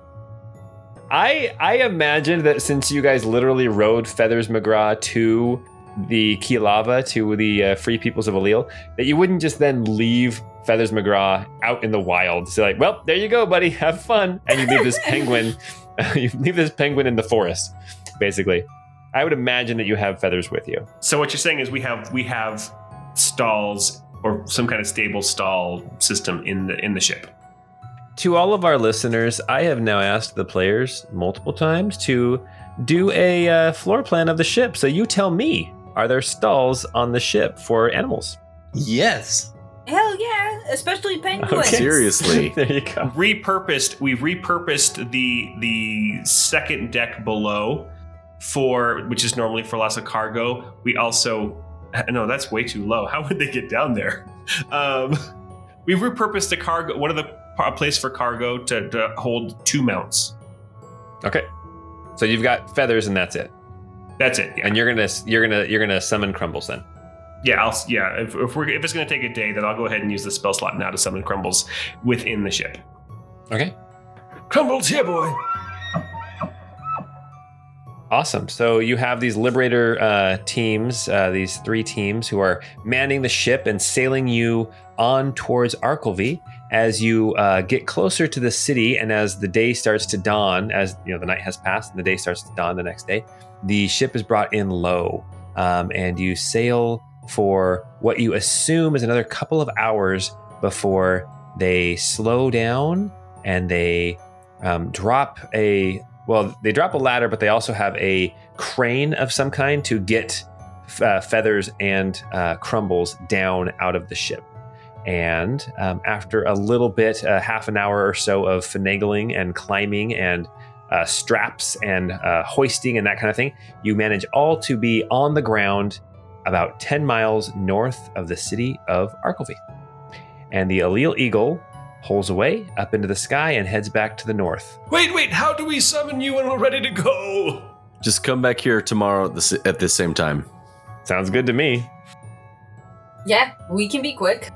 I I imagined that since you guys literally rode Feathers McGraw to the Kilava to the uh, Free Peoples of Allele, that you wouldn't just then leave Feathers McGraw out in the wild. So like, well, there you go, buddy, have fun, and you leave this penguin, you leave this penguin in the forest, basically. I would imagine that you have feathers with you. So what you're saying is we have we have stalls or some kind of stable stall system in the in the ship. To all of our listeners, I have now asked the players multiple times to do a uh, floor plan of the ship. So you tell me, are there stalls on the ship for animals? Yes. Hell yeah, especially penguins. Okay. Seriously. there you go. repurposed we've repurposed the the second deck below for which is normally for lots of cargo we also no that's way too low how would they get down there um we've repurposed the cargo one of the a place for cargo to, to hold two mounts Okay. So you've got feathers and that's it. that's it yeah And you're gonna you're gonna you're gonna summon crumbles then. yeah I'll, yeah if, if we're if it's going to take a day then i'll go ahead and use the spell slot now to summon crumbles within the ship Okay. crumbles here boy Awesome. So you have these liberator uh, teams, uh, these three teams who are manning the ship and sailing you on towards Arkelvy. As you uh, get closer to the city, and as the day starts to dawn, as you know the night has passed and the day starts to dawn the next day, the ship is brought in low, um, and you sail for what you assume is another couple of hours before they slow down and they um, drop a well, they drop a ladder, but they also have a crane of some kind to get uh, feathers and uh, crumbles down out of the ship. And um, after a little bit, uh, half an hour or so of finagling and climbing and uh, straps and uh, hoisting and that kind of thing, you manage all to be on the ground about 10 miles north of the city of Arkelvy. And the Allele Eagle pulls away up into the sky and heads back to the north. wait wait how do we summon you when we're ready to go Just come back here tomorrow at the, at this same time. Sounds good to me. Yeah, we can be quick.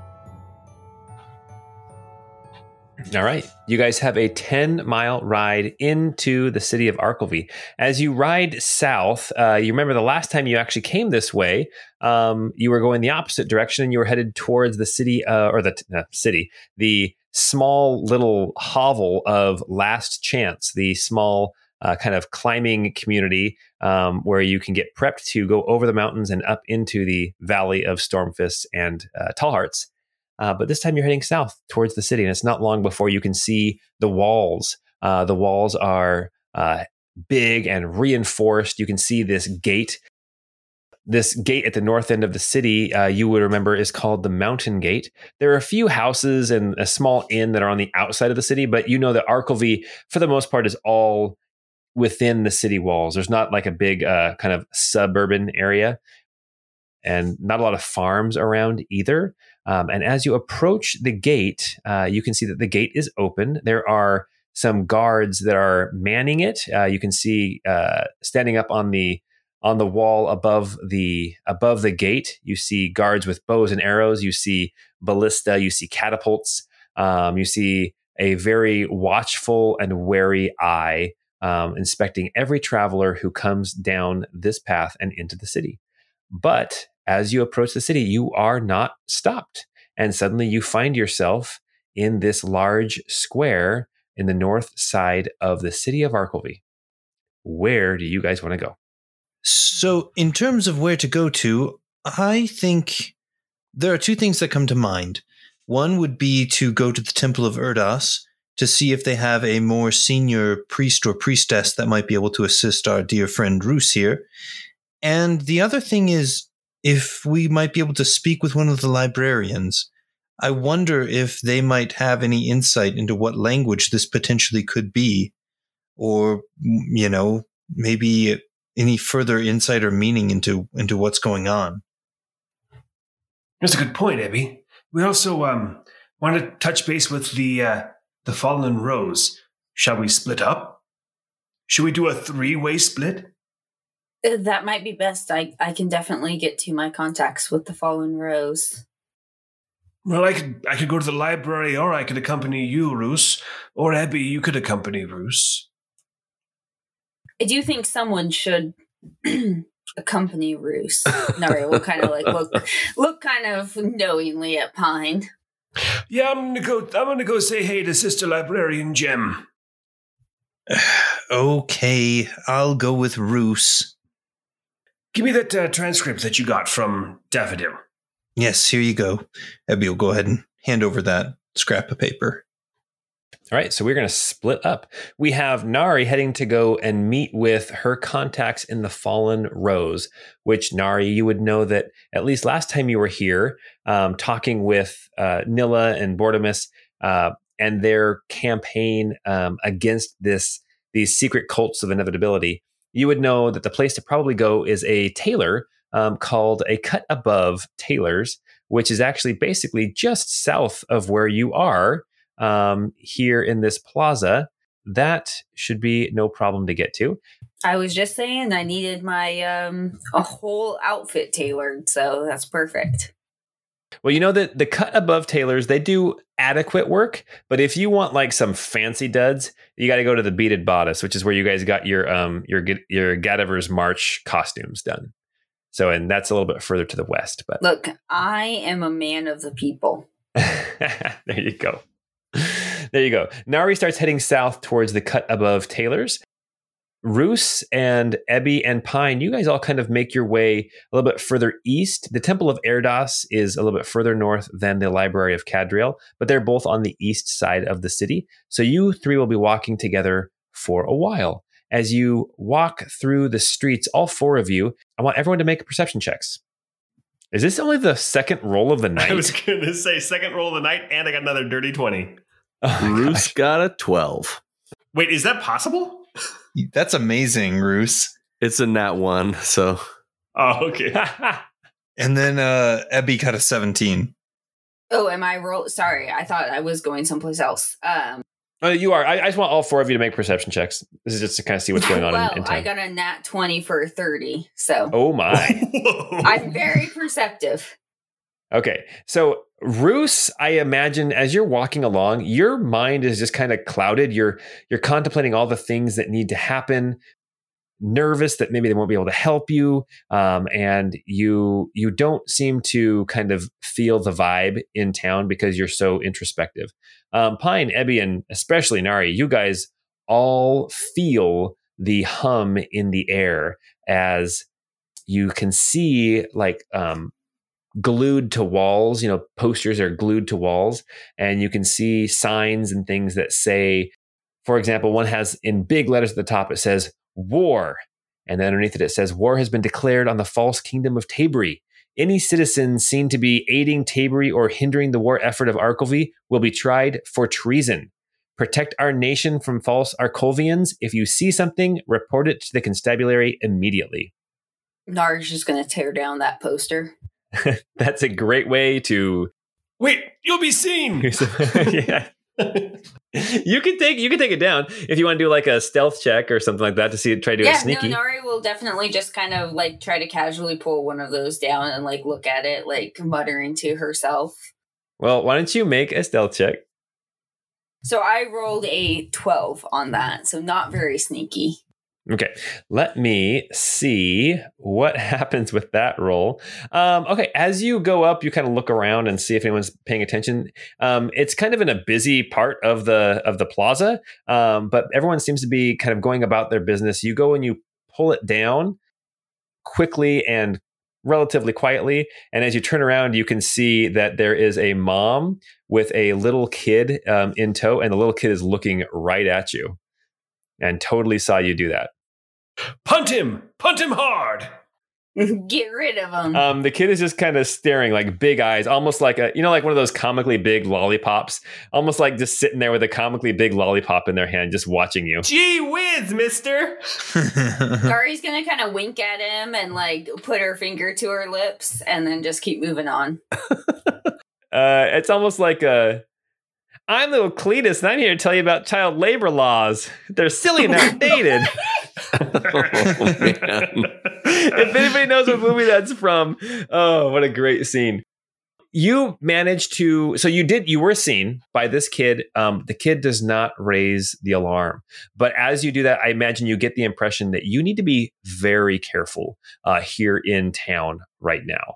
All right. You guys have a 10 mile ride into the city of Arkelvy. As you ride south, uh, you remember the last time you actually came this way, um, you were going the opposite direction and you were headed towards the city, uh, or the uh, city, the small little hovel of Last Chance, the small uh, kind of climbing community um, where you can get prepped to go over the mountains and up into the valley of Stormfists and uh, Tallhearts. Uh, but this time you're heading south towards the city, and it's not long before you can see the walls. Uh, the walls are uh, big and reinforced. You can see this gate. This gate at the north end of the city, uh, you would remember, is called the Mountain Gate. There are a few houses and a small inn that are on the outside of the city, but you know that Arkelvy, for the most part, is all within the city walls. There's not like a big uh, kind of suburban area, and not a lot of farms around either. Um, and as you approach the gate, uh, you can see that the gate is open. There are some guards that are manning it. Uh, you can see uh, standing up on the on the wall above the above the gate. You see guards with bows and arrows. You see ballista. You see catapults. Um, you see a very watchful and wary eye um, inspecting every traveler who comes down this path and into the city. But as you approach the city, you are not stopped. And suddenly you find yourself in this large square in the north side of the city of Arkelvy. Where do you guys want to go? So, in terms of where to go to, I think there are two things that come to mind. One would be to go to the Temple of Erdas to see if they have a more senior priest or priestess that might be able to assist our dear friend Roos here. And the other thing is if we might be able to speak with one of the librarians. I wonder if they might have any insight into what language this potentially could be, or, you know, maybe any further insight or meaning into into what's going on. That's a good point, Ebby. We also um, want to touch base with the uh, the fallen rose. Shall we split up? Should we do a three way split? Uh, That might be best. I, I can definitely get to my contacts with the Fallen Rose. Well, I could I could go to the library, or I could accompany you, Roos, or Ebby. You could accompany Roos. I do think someone should accompany Roos. Nari will kind of like look look kind of knowingly at Pine. Yeah, I'm gonna go. I'm gonna go say hey to Sister Librarian Jem. Okay, I'll go with Roos. Give me that uh, transcript that you got from Daffodil. Yes, here you go. Ebby will go ahead and hand over that scrap of paper. All right, so we're going to split up. We have Nari heading to go and meet with her contacts in the Fallen Rose, which Nari, you would know that at least last time you were here, um, talking with uh, Nilla and Bortimus uh, and their campaign um, against this these secret cults of inevitability. You would know that the place to probably go is a tailor um, called a Cut Above Tailors, which is actually basically just south of where you are um, here in this plaza. That should be no problem to get to. I was just saying I needed my um a whole outfit tailored, so that's perfect. Well, you know that the cut above tailors, they do adequate work, but if you want like some fancy duds, you got to go to the beaded bodice, which is where you guys got your um your your Gadiver's March costumes done. So, and that's a little bit further to the west, but Look, I am a man of the people. there you go. There you go. Nari starts heading south towards the cut above Taylor's. Roos and Ebby and Pine, you guys all kind of make your way a little bit further east. The Temple of Erdos is a little bit further north than the Library of Cadriel, but they're both on the east side of the city. So you three will be walking together for a while. As you walk through the streets, all four of you, I want everyone to make perception checks. Is this only the second roll of the night? I was going to say second roll of the night, and I got another dirty 20. Oh my Bruce gosh. got a 12. Wait, is that possible? That's amazing, Roos. It's a nat one, so Oh, okay. And then uh Ebby got a 17. Oh, am I roll? Sorry, I thought I was going someplace else. Um, Oh, you are. I, I just want all four of you to make perception checks. This is just to kind of see what's going on well, in, in I got a nat twenty for thirty, so oh my. I'm very perceptive. Okay. So, Roos, I imagine as you're walking along, your mind is just kind of clouded. You're you're contemplating all the things that need to happen, nervous that maybe they won't be able to help you, um, and you you don't seem to kind of feel the vibe in town because you're so introspective. Um, Pine, Ebby, and especially Nari, you guys all feel the hum in the air as you can see like um, glued to walls. You know, posters are glued to walls, and you can see signs and things that say, for example, one has in big letters at the top, it says war. And then underneath it, it says, War has been declared on the false kingdom of Tabri. Any citizen seen to be aiding Tabri or hindering the war effort of Arkelvy will be tried for treason. Protect our nation from false Arkolvians. If you see something, report it to the constabulary immediately. Nar's just gonna tear down that poster. That's a great way to Wait, you'll be seen. yeah. you can take you can take it down if you want to do like a stealth check or something like that to see try to do yeah, it sneaky. no, Nari will definitely just kind of like try to casually pull one of those down and like look at it, like muttering to herself. well, why don't you make a stealth check? So I rolled a twelve on that, so not very sneaky. Okay, let me see what happens with that roll. Um, okay, as you go up, you kind of look around and see if anyone's paying attention. Um, it's kind of in a busy part of the of the plaza, um, but everyone seems to be kind of going about their business. You go and you pull it down quickly and relatively quietly, and as you turn around, you can see that there is a mom with a little kid um, in tow, and the little kid is looking right at you and totally saw you do that. Punt him. Punt him hard. Get rid of him. Um, the kid is just kind of staring, like big eyes, almost like a, you know, like one of those comically big lollipops, almost like just sitting there with a comically big lollipop in their hand, just watching you. Gee whiz, mister. Nari's gonna kind of wink at him and like put her finger to her lips and then just keep moving on. Uh, it's almost like a, I'm little Cletus, and I'm here to tell you about child labor laws. They're silly and outdated. Oh, if anybody knows what movie that's from, oh, what a great scene. You managed to, so you did, you were seen by this kid. Um, the kid does not raise the alarm. But as you do that, I imagine you get the impression that you need to be very careful uh, here in town right now.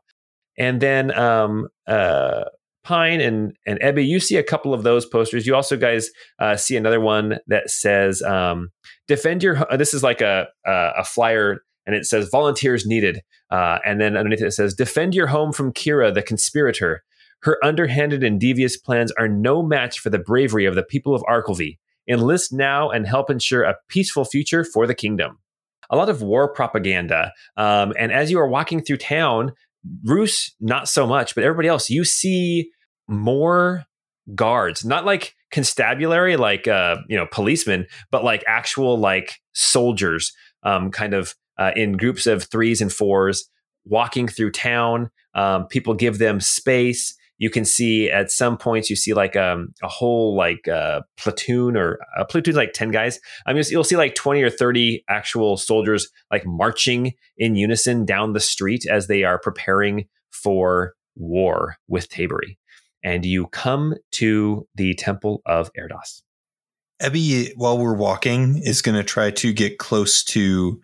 And then um, uh, Pine and, and Ebby, you see a couple of those posters. You also guys uh, see another one that says, um, defend your, this is like a, a, a flyer and it says volunteers needed. Uh, and then underneath it, says defend your home from Kira, the conspirator. Her underhanded and devious plans are no match for the bravery of the people of Arkelvy. Enlist now and help ensure a peaceful future for the kingdom. A lot of war propaganda. Um, and as you are walking through town, Roos, not so much, but everybody else, you see more guards, not like constabulary, like uh, you know, policemen, but like actual like soldiers, um, kind of uh, in groups of threes and fours, walking through town. Um, people give them space. You can see at some points you see like um, a whole like uh, platoon or a platoon like ten guys. I mean, you'll see like twenty or thirty actual soldiers like marching in unison down the street as they are preparing for war with Tabery and you come to the Temple of Erdos. Ebby, while we're walking, is going to try to get close to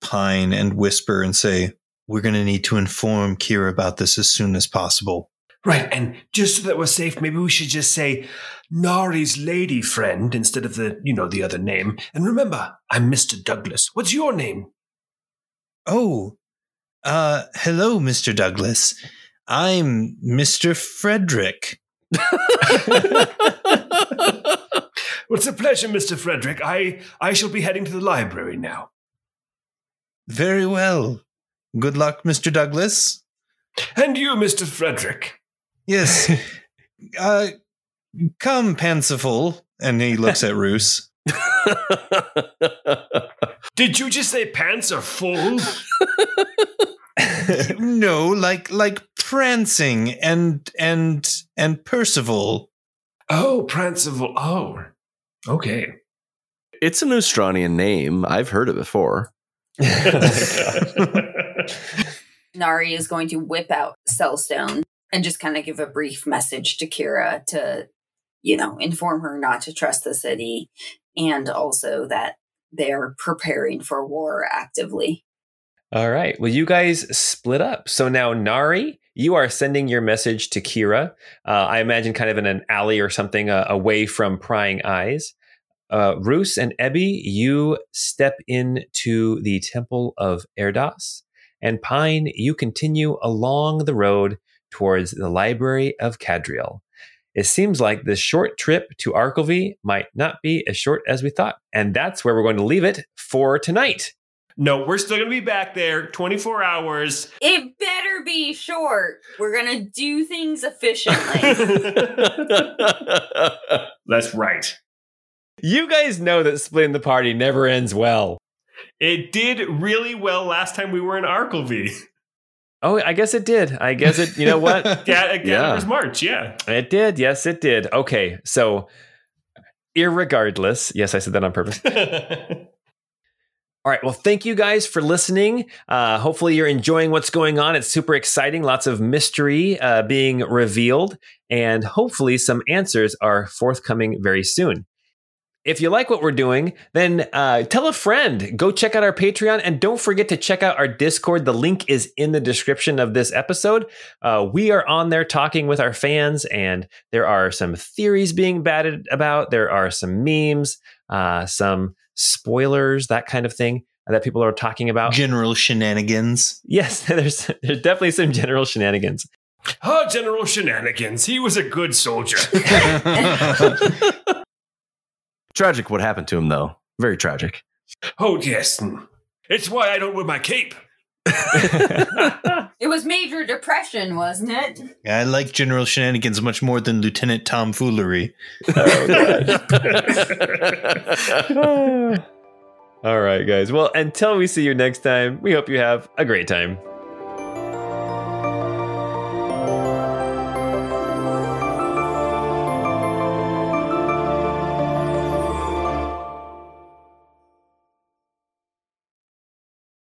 Pine and whisper and say, We're going to need to inform Kira about this as soon as possible. Right, and just so that we're safe, maybe we should just say Nari's lady friend instead of the, you know, the other name. And remember, I'm Mr. Douglas. What's your name? Oh, uh, hello, Mr. Douglas. I'm Mr. Frederick. What's a pleasure, Mr. Frederick. I, I shall be heading to the library now. Very well. Good luck, Mr. Douglas. And you, Mr. Frederick. Yes. uh, come, Pansiful. And he looks at Roos. Did you just say pants are full? no, like like prancing and and and Percival. Oh, Prancival. Oh, okay. It's an Australian name. I've heard it before. Nari is going to whip out Cellstone and just kind of give a brief message to Kira to, you know, inform her not to trust the city and also that they're preparing for war actively. All right. Well, you guys split up. So now, Nari, you are sending your message to Kira. Uh, I imagine kind of in an alley or something uh, away from prying eyes. Uh, Roos and Ebby, you step into the Temple of Erdos. And Pine, you continue along the road towards the Library of Cadriel. It seems like this short trip to Arkelvy might not be as short as we thought. And that's where we're going to leave it for tonight. No, we're still going to be back there 24 hours. It better be short. We're going to do things efficiently. That's right. You guys know that splitting the party never ends well. It did really well last time we were in Arkelvy. Oh, I guess it did. I guess it, you know what? Yeah, again, Yeah. it was March. Yeah. It did. Yes, it did. Okay. So, irregardless, yes, I said that on purpose. All right. Well, thank you guys for listening. Uh, hopefully, you're enjoying what's going on. It's super exciting. Lots of mystery uh, being revealed, and hopefully, some answers are forthcoming very soon. If you like what we're doing, then uh, tell a friend. Go check out our Patreon, and don't forget to check out our Discord. The link is in the description of this episode. Uh, we are on there talking with our fans, and there are some theories being batted about. There are some memes, uh, some spoilers, that kind of thing that people are talking about. General shenanigans. yes, there's there's definitely some general shenanigans. oh, General Shenanigans. He was a good soldier. Tragic what happened to him, though. Very tragic. oh, yes. It's why I don't wear my cape. it was major depression, wasn't it? I like General Shenanigans much more than Lieutenant Tomfoolery. Oh, All right, guys. Well, until we see you next time, we hope you have a great time.